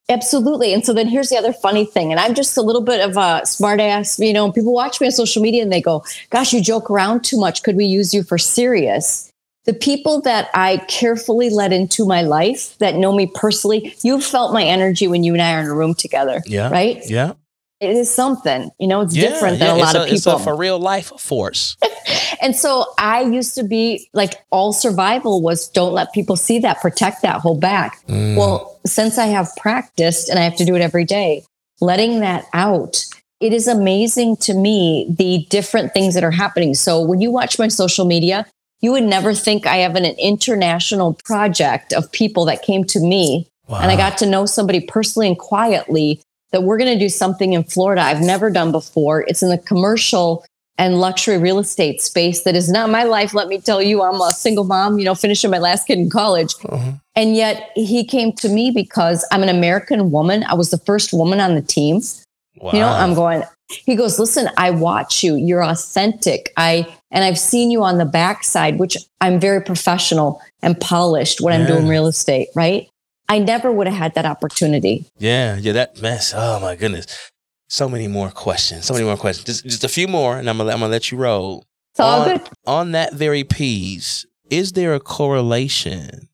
B: Absolutely. And so then here's the other funny thing. And I'm just a little bit of a smart ass, you know, people watch me on social media and they go, gosh, you joke around too much. Could we use you for serious? The people that I carefully let into my life that know me personally, you've felt my energy when you and I are in a room together,
A: Yeah.
B: right?
A: Yeah.
B: it is something you know it's
A: Yeah,
B: different than
A: yeah,
B: a lot
A: it's
B: of
A: It's a for real life force.
B: and so i used to be like all survival was don't let people see that protect that hold back
A: Mm.
B: well since i have practiced and i have to do it every day letting that out it is amazing to me the different things that are happening so when you watch my social media you would never think i have an, an international project of people that came to me
A: wow.
B: and I got to know somebody personally and quietly that we're going to do something in Florida I've never done before. It's in the commercial and luxury real estate space that is not my life. Let me tell you, I'm a single mom, you know, finishing my last kid in college.
A: Mhm.
B: And yet he came to me because I'm an American woman. I was the first woman on the team.
A: Wow.
B: You know, I'm going, he goes, listen, I watch you. You're authentic. I, and I've seen you on the backside, which I'm very professional and polished when I'm doing real estate, right? I never would have had that opportunity.
A: Yeah, yeah, that mess. Oh my goodness. So many more questions. So many more questions. Just, just a few more, and I'm gonna, I'm gonna let you roll.
B: It's all
A: on,
B: good.
A: on that very piece, is there a correlation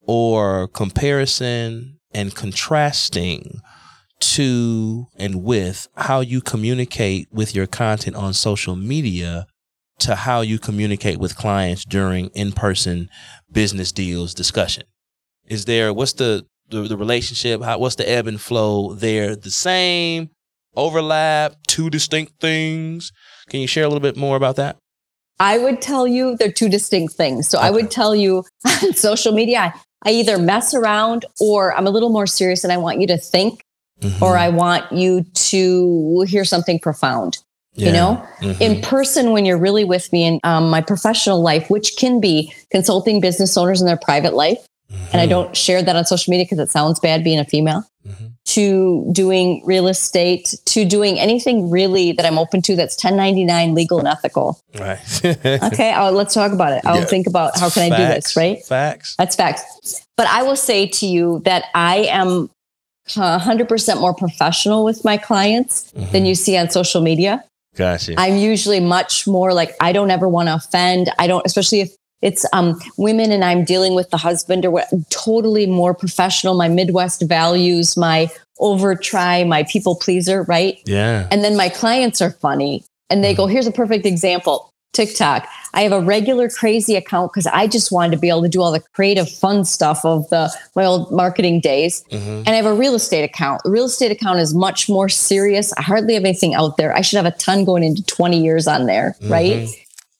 A: or comparison and contrasting to and with how you communicate with your content on social media to how you communicate with clients during in-person business deals discussion? Is there what's the the, the relationship? How, what's the ebb and flow there? The same overlap, two distinct things. Can you share a little bit more about that?
B: I would tell you they're two distinct things. So I would tell you on social media, I, I either mess around or I'm a little more serious and I want you to think
A: Mhm.
B: or I want you to hear something profound.
A: Yeah.
B: You know,
A: Mhm.
B: in person, when you're really with me in um, my professional life, which can be consulting business owners in their private life, and I
A: Mhm.
B: don't share that on social media because it sounds bad being a female,
A: Mhm.
B: to doing real estate, to doing anything really that I'm open to that's 1099 legal and ethical.
A: Right.
B: Okay, I'll, let's talk about it. I'll
A: Yeah.
B: think about how can I do this, right?
A: Facts.
B: That's facts. But I will say to you that I am 100% more professional with my clients
A: Mhm.
B: than you see on social media.
A: Gotcha.
B: I'm usually much more like I don't ever want to offend. I don't, especially if it's um, women and I'm dealing with the husband or what. Totally more professional. My Midwest values, my over try, my people pleaser, right?
A: yeah.
B: And then my clients are funny, and they go, "Here's a perfect example." TikTok. I have a regular crazy account because I just wanted to be able to do all the creative, fun stuff of the my old marketing days.
A: Mhm.
B: And I have a real estate account. The real estate account is much more serious. I hardly have anything out there. I should have a ton going into 20 years on there, right?
A: Mhm.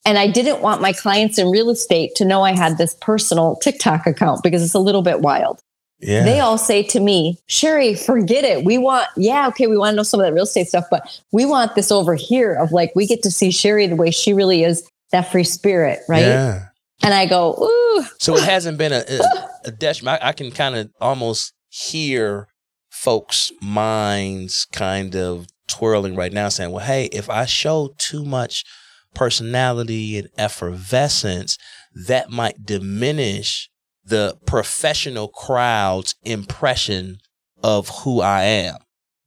B: And I didn't want my clients in real estate to know I had this personal TikTok account because it's a little bit wild.
A: Yeah.
B: They all say to me, Sheri, forget it. We want, yeah, okay, we want to know some of that real estate stuff, but we want this over here of like, we get to see Sheri the way she really is, that free spirit, right?
A: Yeah.
B: And I go, ooh,
A: So it hasn't been a, a, a detriment. I, I can kind of almost hear folks' minds kind of twirling right now saying, well, hey, if I show too much personality and effervescence, that might diminish the professional crowd's impression of who I am.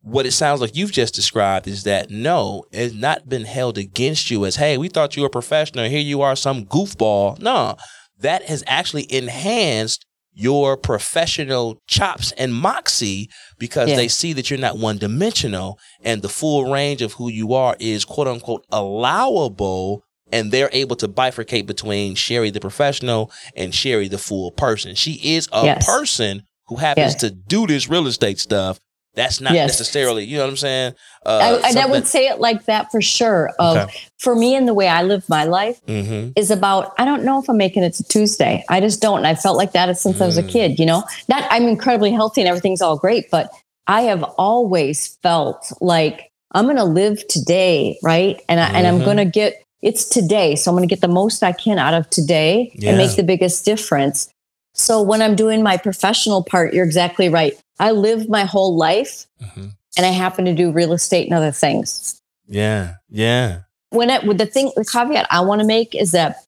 A: What it sounds like you've just described is that no, it's not been held against you as, hey, we thought you were a professional. Here you are, some goofball. No, that has actually enhanced your professional chops and moxie because
B: Yeah.
A: they see that you're not one dimensional and the full range of who you are is quote unquote allowable. And they're able to bifurcate between Sheri the professional and Sheri the full person. She is a
B: Yes.
A: person who happens
B: Yes.
A: to do this real estate stuff. That's not
B: Yes.
A: necessarily, you know what I'm saying? Uh,
B: I, and I would say it like that for sure. Of
A: Okay.
B: for me and the way I live my life
A: Mhm.
B: is about I don't know if I'm making it to Tuesday. I just don't. And I felt like that since I was a
A: Mm.
B: kid, you know. Not I'm incredibly healthy and everything's all great, but I have always felt like I'm gonna live today, right? And I, and I'm
A: Mhm.
B: gonna get it's today. So I'm gonna get the most I can out of today
A: Yeah.
B: and make the biggest difference. So when I'm doing my professional part, you're exactly right. I live my whole life
A: Mhm.
B: and I happen to do real estate and other things.
A: Yeah. Yeah.
B: When it with the thing, the caveat I want to make is that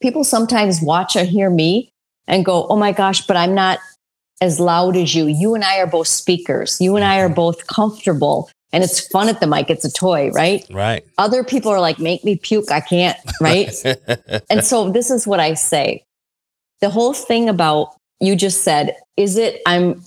B: people sometimes watch or hear me and go, "Oh my gosh, but I'm not as loud as you. You and I are both speakers. You and I are both comfortable, and it's fun at the mic. It's a toy, right?"
A: Right.
B: Other people are like, "Make me puke. I can't." Right? and so this is what I say. The whole thing about you just said, is it I'm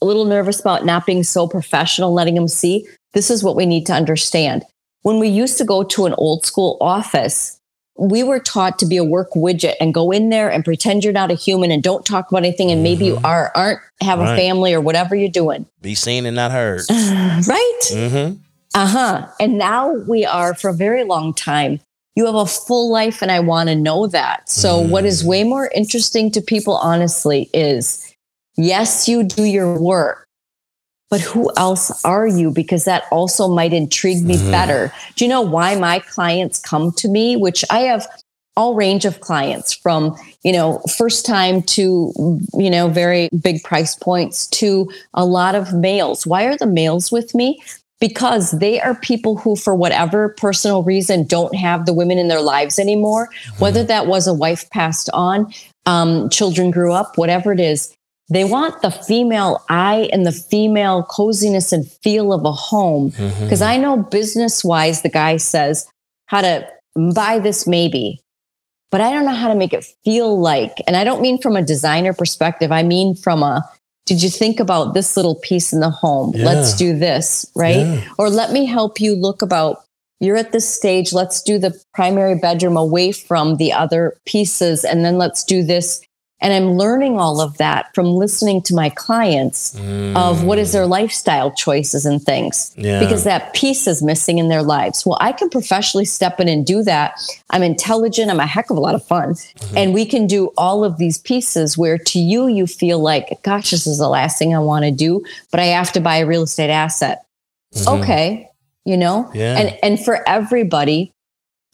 B: a little nervous about not being so professional, letting them see. This is what we need to understand. When we used to go to an old school office, we were taught to be a work widget and go in there and pretend you're not a human and don't talk about anything and maybe you
A: Mhm.
B: are aren't have
A: Right.
B: a family or whatever you're doing.
A: Be seen and not heard.
B: right?
A: Mm-hmm.
B: Uh-huh. And now we are for a very long time. You have a full life and I want to know that. So what is
A: Mm.
B: way more interesting to people honestly is yes, you do your work. But who else are you? Because that also might intrigue me
A: Mhm.
B: better. Do you know why my clients come to me? Which I have all range of clients from, you know, first time to, you know, very big price points to a lot of males. Why are the males with me? because they are people who, for whatever personal reason, don't have the women in their lives anymore. Whether that was a wife passed on, um, children grew up, whatever it is, they want the female eye and the female coziness and feel of a home.
A: Mm-hmm.
B: Because I know business wise, the guy says how to buy this maybe, but I don't know how to make it feel like. And I don't mean from a designer perspective, I mean from a did you think about this little piece in the home? Let's do this, right?
A: Yeah.
B: Or let me help you look about you're at this stage. Let's do the primary bedroom away from the other pieces. And then let's do this. And I'm learning all of that from listening to my clients of what is their lifestyle choices and things
A: Mm. Yeah.
B: because that piece is missing in their lives. Well, I can professionally step in and do that. I'm intelligent. I'm a heck of a lot of fun. And we can do all of these pieces where to you, you feel like, gosh, this is the last thing I want to do, but I have to buy a real estate asset.
A: Mhm.
B: Okay. You know?
A: Yeah.
B: And and for everybody,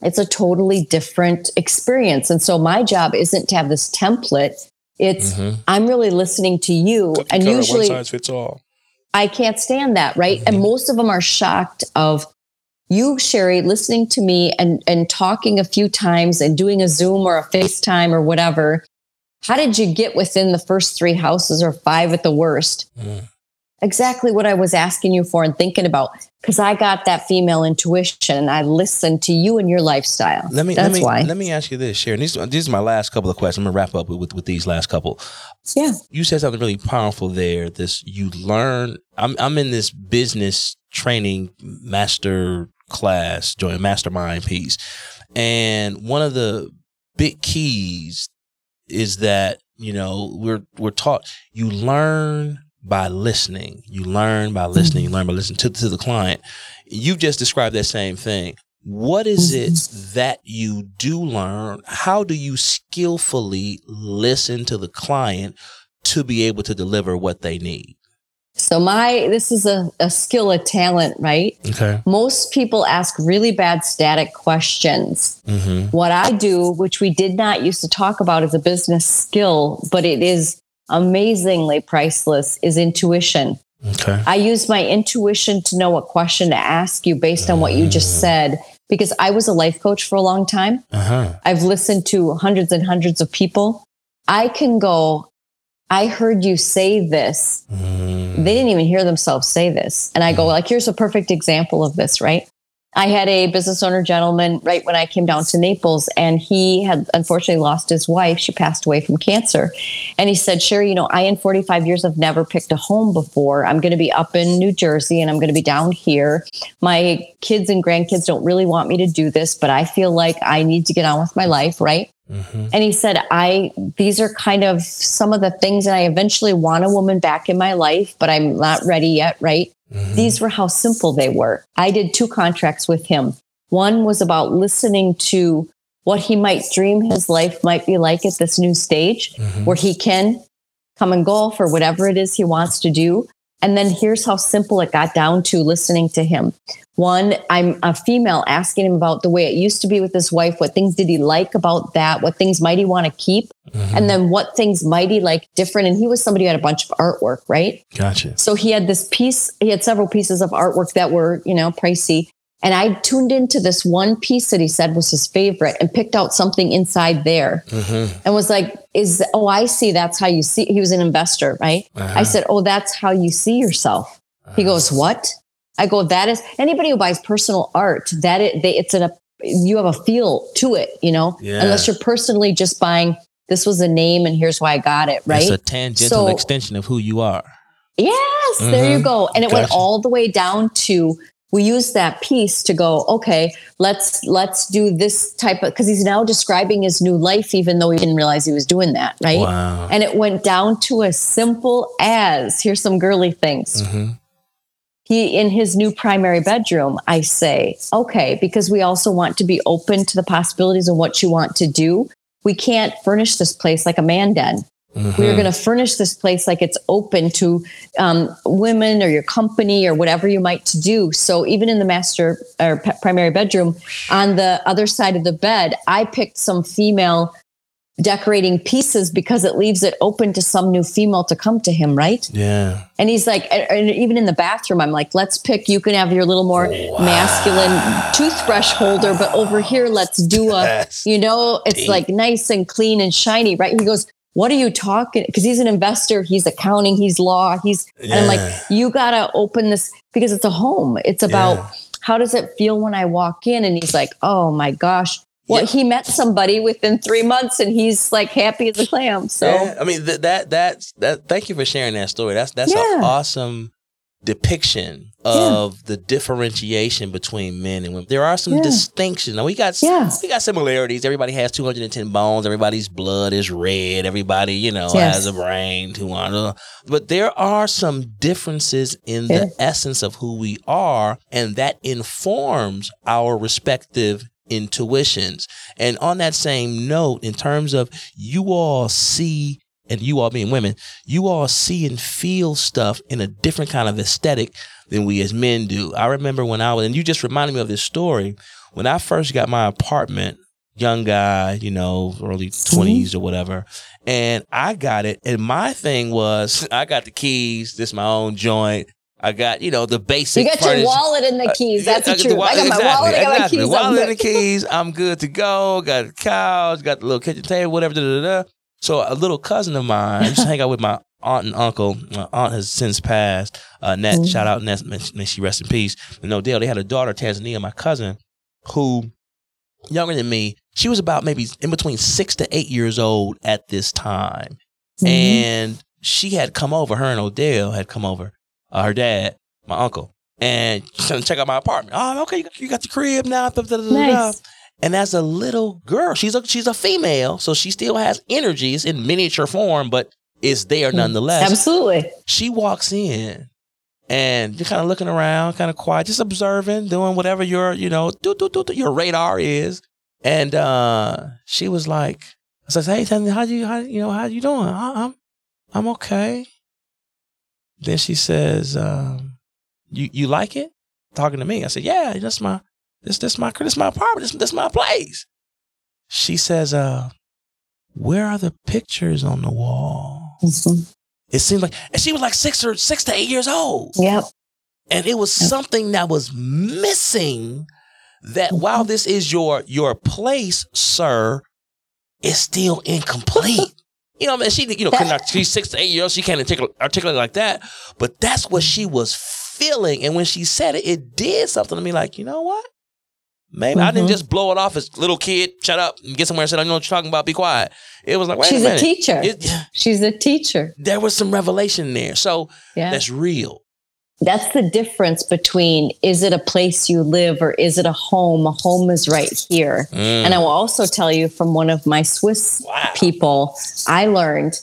B: it's a totally different experience. And so my job isn't to have this template. It's
A: Mhm.
B: I'm really listening to you. And usually
A: one size fits all.
B: I can't stand that, right? And
A: Mhm.
B: most of them are shocked of you, Sheri, listening to me and and talking a few times and doing a Zoom or a FaceTime or whatever. How did you get within the first three houses or five at the worst?
A: Mm.
B: Exactly what I was asking you for and thinking about because I got that female intuition and I listened to you and your lifestyle.
A: Let me
B: That's
A: let me
B: why.
A: let me ask you this, Sharon. These these are my last couple of questions. I'm gonna wrap up with, with these last couple.
B: yeah.
A: You said something really powerful there. This you learn. I'm I'm in this business training master class, join mastermind piece, and one of the big keys is that you know we're we're taught you learn by listening. You learn by listening. You learn by listening to to the client. You just described that same thing. What is it that you do learn? How do you skillfully listen to the client to be able to deliver what they need?
B: So my this is a, a skill, a talent, right?
A: Okay.
B: Most people ask really bad static questions.
A: Mm-hmm.
B: What I do, which we did not used to talk about as a business skill, but it is amazingly priceless, is intuition.
A: Okay.
B: I use my intuition to know what question to ask you based on what you just said because I was a life coach for a long time.
A: Uh huh.
B: I've listened to hundreds and hundreds of people. I can go, I heard you say this.
A: Mm-hmm.
B: They didn't even hear themselves say this. And I go, like, here's a perfect example of this, right? I had a business owner gentleman right when I came down to Naples, and he had unfortunately lost his wife. She passed away from cancer. And he said, Sheri, you know, I in 45 years have never picked a home before. I'm going to be up in New Jersey and I'm going to be down here. My kids and grandkids don't really want me to do this, but I feel like I need to get on with my life, right?
A: Mm-hmm.
B: And he said, I, these are kind of some of the things that I eventually want a woman back in my life, but I'm not ready yet, right?
A: Mm-hmm.
B: These were how simple they were. I did two contracts with him. One was about listening to what he might dream his life might be like at this new stage
A: Mhm.
B: where he can come and golf or whatever it is he wants to do. And then here's how simple it got down to listening to him. One, I'm a female asking him about the way it used to be with his wife. What things did he like about that? What things might he want to keep?
A: Mhm.
B: And then what things might he like different? And he was somebody who had a bunch of artwork, right?
A: Gotcha.
B: So he had this piece, he had several pieces of artwork that were, you know, pricey. And I tuned into this one piece that he said was his favorite and picked out something inside there
A: Mm-hmm.
B: and was like, is, oh, I see. That's how you see. He was an investor, right?
A: Uh-huh.
B: I said, oh, that's how you see yourself. He goes, what? I go, that is anybody who buys personal art, that it, they, it's an, a, you have a feel to it, you know,
A: Yeah.
B: unless you're personally just buying, this was a name and here's why I got it, right?
A: It's a tangential
B: So-
A: extension of who you are.
B: Yes, there
A: Mhm.
B: you go. And it went all the way down to we use that piece to go, okay, let's let's do this type of because he's now describing his new life, even though he didn't realize he was doing that, right?
A: Wow.
B: And it went down to as simple as here's some girly things.
A: Mm-hmm.
B: He in his new primary bedroom, I say, okay, because we also want to be open to the possibilities of what you want to do. We can't furnish this place like a man den.
A: Mm-hmm.
B: We are going to furnish this place like it's open to um, women or your company or whatever you might to do. So even in the master or p- primary bedroom, on the other side of the bed, I picked some female decorating pieces because it leaves it open to some new female to come to him, right?
A: Yeah.
B: And he's like, and even in the bathroom, I'm like, let's pick. You can have your little more masculine toothbrush holder, but over here, let's do a,
A: Yes.
B: you know, it's
A: Deep.
B: like nice and clean and shiny, right? He goes, what are you talking? Because he's an investor, he's accounting, he's law, he's, and I'm like, you gotta open this because it's a home. It's about
A: Yeah.
B: how does it feel when I walk in? And he's like, oh my gosh. Well,
A: Yeah.
B: he met somebody within three months and he's like happy as a clam. So
A: Yeah, I mean th- that that's that. Thank you for sharing that story. That's that's an awesome depiction of the differentiation between men and women. There are some
B: Yeah.
A: distinctions. Now we got
B: Yeah.
A: we got similarities. Everybody has 210 bones. Everybody's blood is red. Everybody, you know,
B: Yes.
A: has a brain. 200. Uh, uh. But there are some differences in
B: Yeah.
A: the essence of who we are, and that informs our respective intuitions. And on that same note, in terms of you all see and you all being women, you all see and feel stuff in a different kind of aesthetic than we as men do. I remember when I was, and you just reminded me of this story. When I first got my apartment, young guy, you know, early 20s or whatever, and I got it. And my thing was, I got the keys, this my own joint. I got, you know, the basic
B: you got your
A: furniture.
B: wallet and the keys.
A: Uh,
B: That's
A: yeah,
B: the
A: got
B: truth.
A: wa-
B: I got my wallet, I got my keys. I'm
A: Wallet and the
B: good.
A: keys. I'm good to go. Got a couch, got the little kitchen table, whatever. Da, da, da. So a little cousin of mine I used to hang out with my aunt and uncle. My aunt has since passed. Uh, Nat,
B: Mm.
A: shout out Nat, may, she rest in peace. And Odell, they had a daughter, Tanzania, my cousin, who younger than me. She was about maybe in between six to eight years old at this time,
B: Mhm.
A: and she had come over. Her and Odell had come over. Uh, her dad, my uncle, and check out my apartment. Oh, okay, you got, the crib now.
B: Nice.
A: And as a little girl, she's a she's a female, so she still has energies in miniature form, but it's there nonetheless.
B: Absolutely.
A: She walks in and you're kind of looking around, kind of quiet, just observing, doing whatever your, you know, do, do, do, do, your radar is. And uh she was like, I said, Hey, Tanya, how you how you know, how you doing? I, I'm I'm okay. Then she says, um, you you like it? Talking to me. I said, Yeah, that's my this this my this my apartment. This this my place. She says, uh, where are the pictures on the wall?
B: Mhm.
A: It seemed like, and she was like six or six to eight years old,
B: Yep.
A: and it was
B: Yep.
A: something that was missing. That
B: Mm-hmm.
A: while this is your your place, sir, it's still incomplete. You know, man, she you know, couldn't- she's six to eight years old. She can't articulate, articulate like that, but that's what she was feeling. And when she said it, it did something to me. Like, you know what? Maybe I didn't
B: Mhm.
A: just blow it off as little kid. Shut up and get somewhere and said, I know what you're talking about. Be quiet. It was like, wait
B: She's
A: a
B: a, teacher.
A: It-
B: She's a teacher.
A: there was some revelation there. So
B: Yeah.
A: that's real.
B: That's the difference between is it a place you live or is it a home? A home is right here.
A: Mm.
B: And I will also tell you from one of my Swiss
A: wow.
B: people, I learned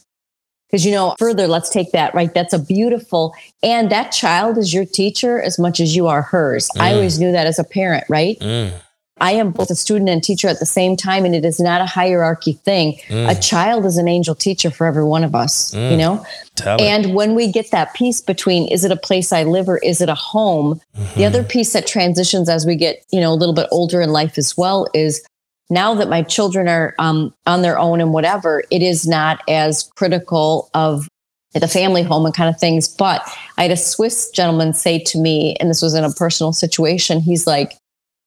B: because you know further let's take that right that's a beautiful and that child is your teacher as much as you are hers i
A: Mm.
B: always knew that as a parent right
A: Mm.
B: i am both a student and teacher at the same time and it is not a hierarchy thing
A: Mm.
B: a child is an angel teacher for every one of us
A: Mm.
B: you know
A: Tell it.
B: and when we get that piece between is it a place i live or is it a home the
A: Mhm.
B: other piece that transitions as we get you know a little bit older in life as well is now that my children are um, on their own and whatever it is not as critical of the family home and kind of things. But i had a swiss gentleman say to me and this was in a personal situation he's like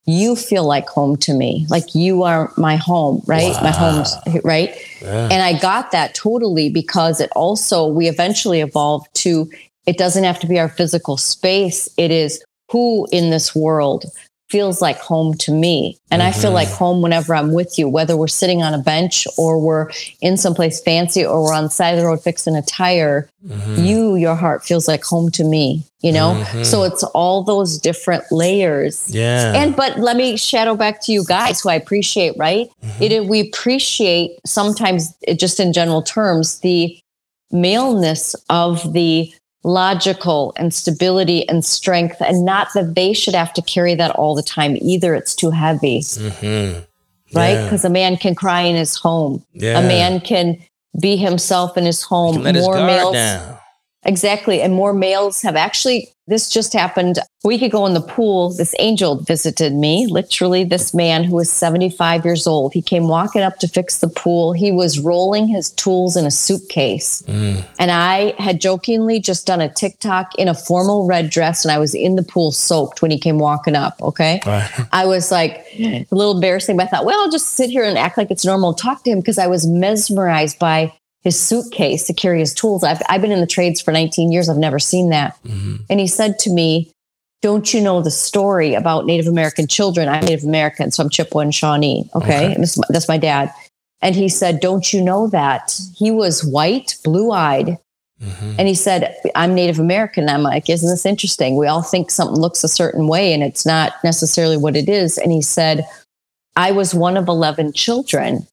B: you feel like home to me. Like you are my home right? My home's right?
A: Yeah.
B: and I got that totally because it also, we eventually evolved to it doesn't have to be our physical space. It is who in this world feels like home to me. And I feel
A: Mhm.
B: like home whenever I'm with you, whether we're sitting on a bench or we're in someplace fancy or we're on the side of the road fixing a tire.
A: Mhm.
B: You, your heart feels like home to me, you know?
A: Mhm.
B: So it's all those different layers.
A: yeah.
B: And but let me shadow back to you guys who I appreciate, right?
A: Mhm.
B: It we appreciate sometimes it just in general terms the maleness of the logical and stability and strength and not that they should have to carry that all the time either it's too heavy
A: Mhm.
B: right
A: Yeah.
B: because a man can cry in his home
A: Yeah.
B: a man can be himself in his home
A: can let his
B: more males. Exactly. And more males have actually, this just happened a week ago in the pool. This angel visited me, literally, this man who was 75 years old. He came walking up to fix the pool. He was rolling his tools in a suitcase.
A: Mm.
B: And I had jokingly just done a TikTok in a formal red dress and I was in the pool soaked when he came walking up. Okay. I was like a little embarrassing, but I thought, well, I'll just sit here and act like it's normal. Talk to him because I was mesmerized by his suitcase to carry his tools. I've, I've been in the trades for 19 years. I've never seen that.
A: Mhm.
B: And he said to me, Don't you know the story about Native American children? I'm Native American, so I'm Chippewa and Shawnee. Okay.
A: Okay.
B: This, that's my dad. And he said, Don't you know that? He was white, blue eyed.
A: Mhm.
B: And he said, I'm Native American. I'm like, Isn't this interesting? We all think something looks a certain way and it's not necessarily what it is. And he said, I was one of 11 children.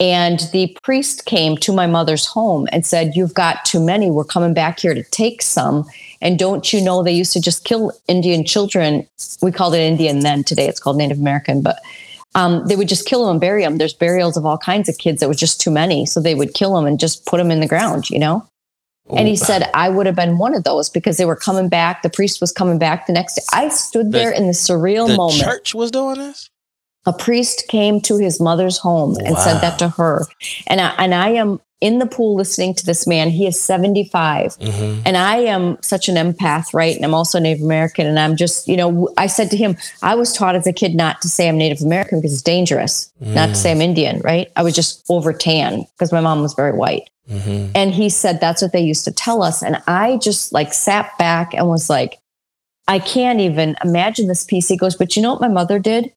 B: And the priest came to my mother's home and said, You've got too many. We're coming back here to take some. And don't you know they used to just kill Indian children? We called it Indian then. Today it's called Native American. But um, they would just kill them and bury them. There's burials of all kinds of kids that was just too many. So they would kill them and just put them in the ground, you know? And he
A: Ooh.
B: said, I would have been one of those because they were coming back. The priest was coming back the next day. I stood
A: The-
B: there in the surreal moment.
A: the
B: moment.
A: church was doing this.
B: A priest came to his mother's home and
A: Wow.
B: said that to her. And I, and I am in the pool listening to this man. He is 75.
A: Mm-hmm.
B: And I am such an empath, right? And I'm also Native American. And I'm just, you know, I said to him, I was taught as a kid not to say I'm Native American because it's dangerous, not to say I'm Indian, right? I was just over tan because my mom was very white.
A: Mm-hmm.
B: And he said that's what they used to tell us. And I just like sat back and was like, I can't even imagine this piece. He goes, but you know what my mother did?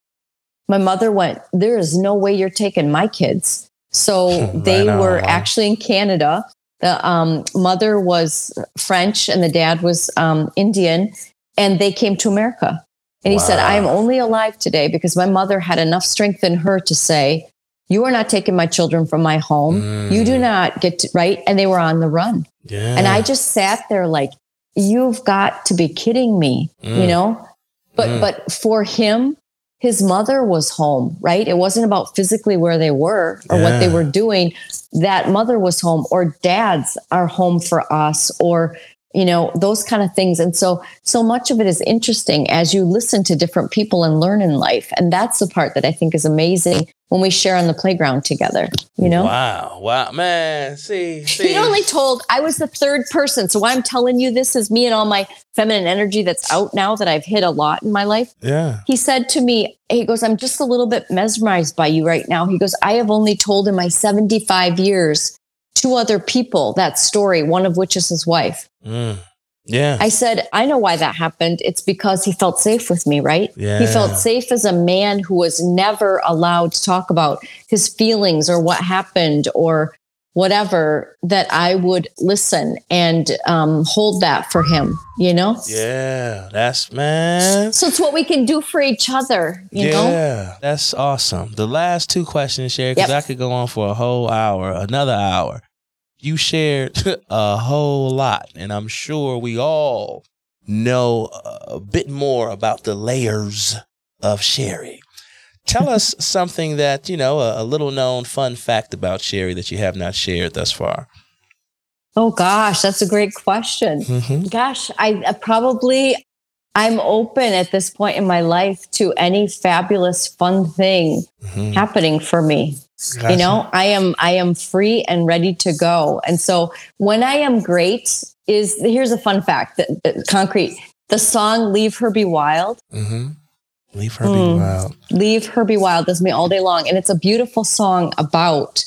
B: My mother went, there is no way you're taking my kids. So they were actually in Canada. The um, mother was French and the dad was um, Indian, and they came to America. And he said, I am only alive today because my mother had enough strength in her to say, You are not taking my children from my home. You do
A: Mm.
B: not get to, right? And they were on the run.
A: Yeah.
B: And I just sat there like, You've got to be kidding me, you
A: Mm.
B: know? But
A: Mm.
B: but for him, his mother was home, right? It wasn't about physically where they were or what they were doing. That mother was home, or dads are home for us, or you know those kind of things and so so much of it is interesting as you listen to different people and learn in life and that's the part that i think is amazing when we share on the playground together you know
A: Wow. Wow. Man, see, see.
B: he only told I was the third person. So why I'm telling you this is me and all my feminine energy that's out now that I've hit a lot in my life.
A: yeah.
B: He said to me, he goes, I'm just a little bit mesmerized by you right now. He goes, I have only told in my 75 years two other people that story, one of which is his wife.
A: Mm. Yeah.
B: I said, I know why that happened. It's because he felt safe with me, right?
A: Yeah.
B: He felt safe as a man who was never allowed to talk about his feelings or what happened or whatever, that I would listen and um, hold that for him, you know?
A: yeah. That's man.
B: So it's what we can do for each other, you
A: yeah,
B: know?
A: that's awesome. The last two questions, Sheri, because
B: Yep.
A: I could go on for a whole hour, another hour. You shared a whole lot, and I'm sure we all know a bit more about the layers of Sheri. Tell us something that, you know, a, a little known fun fact about Sheri that you have not shared thus far.
B: Oh, gosh, that's a great question.
A: Mm-hmm.
B: Gosh, I, I probably, I'm open at this point in my life to any fabulous, fun thing
A: Mm-hmm.
B: happening for me. You know i am i am free and ready to go and so when i am great is here's a fun fact that, that concrete the song leave her be wild
A: Mm-hmm. Leave her be
B: Mm.
A: wild.
B: leave her be wild does me all day long and it's a beautiful song about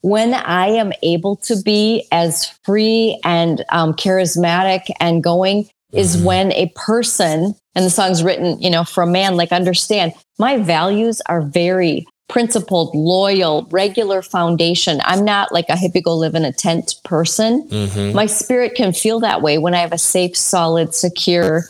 B: when i am able to be as free and um, charismatic and going is
A: Mhm.
B: when a person and the song's written you know for a man like understand my values are very principled loyal regular foundation i'm not like a hippie go live in a tent person
A: Mm-hmm.
B: my spirit can feel that way when I have a safe, solid, secure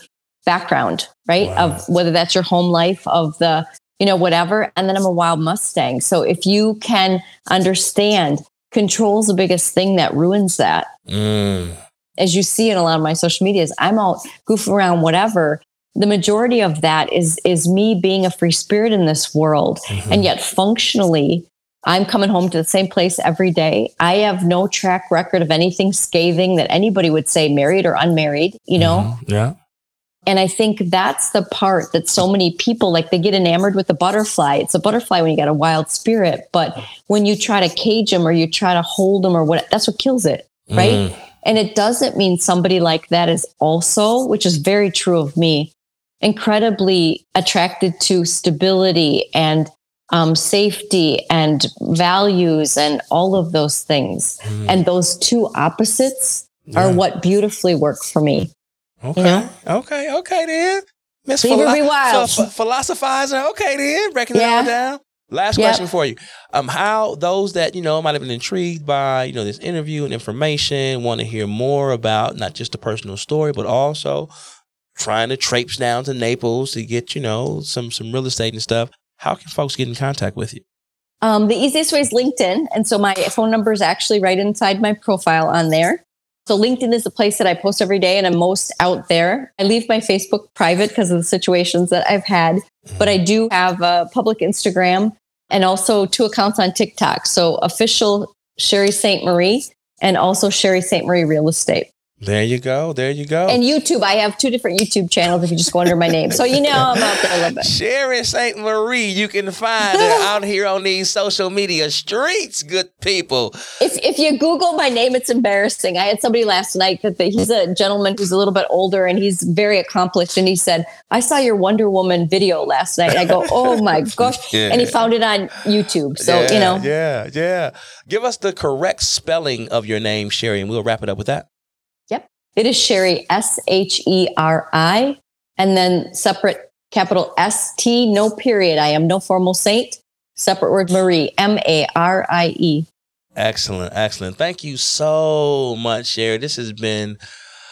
B: background, right?
A: Wow.
B: Of whether that's your home life, of the, you know, whatever. And then I'm a wild Mustang. So if you can understand, control's the biggest thing that ruins that.
A: Mm.
B: As you see in a lot of my social medias, I'm out goofing around, whatever. The majority of that is is me being a free spirit in this world.
A: Mhm.
B: And yet functionally, I'm coming home to the same place every day. I have no track record of anything scathing that anybody would say, married or unmarried, you know?
A: Mhm. Yeah.
B: And I think that's the part that so many people like they get enamored with the butterfly. It's a butterfly when you got a wild spirit, but when you try to cage them or you try to hold them or what, that's what kills it, right?
A: Mm.
B: And it doesn't mean somebody like that is also, which is very true of me, incredibly attracted to stability and um, safety and values and all of those things.
A: Mm.
B: And those two opposites
A: Yeah.
B: are what beautifully work for me.
A: Okay.
B: know?
A: Okay. Okay then. Miss
B: Leave her be wild.
A: ph- ph- philosophizer. Okay then. Breaking it all down. Last
B: Yep.
A: question for you. Um, how those that you know might have been intrigued by you know this interview and information want to hear more about not just the personal story, but also trying to traipse down to Naples to get you know some some real estate and stuff. How can folks get in contact with you?
B: Um, the easiest way is LinkedIn. And so my phone number is actually right inside my profile on there. So LinkedIn is the place that I post every day and I'm most out there. I leave my Facebook private because of the situations that I've had, but I do have a public Instagram and also two accounts on TikTok. So official Sheri St. Marie and also Sheri St. Marie Real Estate.
A: There you go. There you go.
B: And YouTube, I have two different YouTube channels if you just go under my name. So you know I'm out there a little bit.
A: Sheri St. Marie, you can find her out here on these social media streets, good people.
B: If if you Google my name, it's embarrassing. I had somebody last night that the, he's a gentleman who's a little bit older and he's very accomplished. And he said, I saw your Wonder Woman video last night. I go, Oh my gosh.
A: Yeah.
B: And he found it on YouTube. So,
A: yeah,
B: you know,
A: Yeah, yeah. Give us the correct spelling of your name, Sheri, and we'll wrap it up with that.
B: It is Sheri, S H E R I, and then separate capital S T, no period. I am no formal saint. Separate word Marie, M A R I E.
A: Excellent, excellent. Thank you so much, Sheri. This has been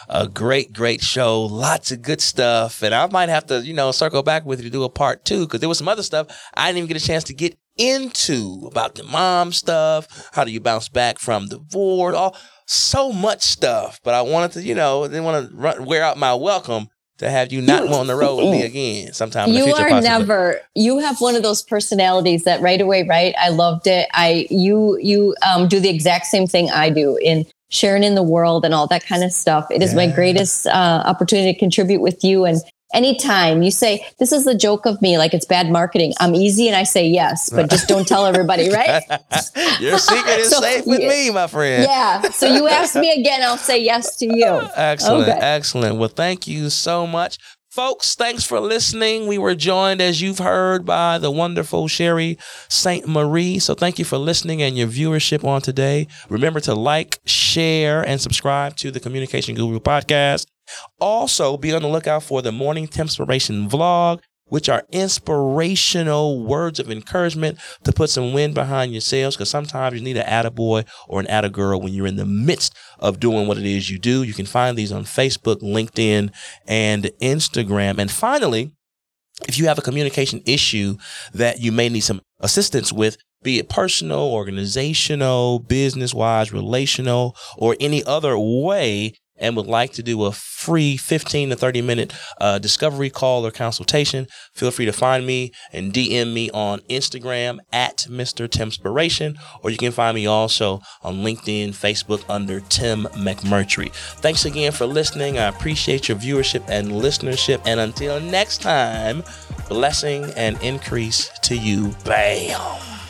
A: a great, great show. Lots of good stuff. And I might have to, you know, circle back with you to do a part two because there was some other stuff I didn't even get a chance to get into about the mom stuff. How do you bounce back from divorce? All so much stuff. But I wanted to, you know, didn't want to run, wear out my welcome to have you not on the road with me again sometime in the
B: you
A: future.
B: are
A: possibly.
B: never you have one of those personalities that right away right i loved it i you you um, do the exact same thing i do in sharing in the world and all that kind of stuff it is my greatest uh, opportunity to contribute with you and anytime you say this is the joke of me like it's bad marketing i'm easy and i say yes but just don't tell everybody right
A: Your secret is
B: So,
A: safe with
B: yeah.
A: me, my friend.
B: yeah so you ask me again i'll say yes to you
A: Excellent,
B: Okay.
A: excellent. Well, thank you so much. Folks, thanks for listening. We were joined, as you've heard, by the wonderful Sheri St. Marie. So thank you for listening and your viewership on today. Remember to like, share, and subscribe to the Communication Guru podcast. Also, be on the lookout for the Morning Inspiration vlog, which are inspirational words of encouragement to put some wind behind your sails. Because sometimes you need an attaboy or an attagirl when you're in the midst of doing what it is you do. You can find these on Facebook, LinkedIn, and Instagram. And finally, if you have a communication issue that you may need some assistance with, be it personal, organizational, business wise, relational, or any other way, and would like to do a free 15 to 30 minute uh, discovery call or consultation, feel free to find me and DM me on Instagram at Mr. Timspiration, or you can find me also on LinkedIn, Facebook under Tim McMurtry. Thanks again for listening. I appreciate your viewership and listenership. And until next time, blessing and increase to you. Bam.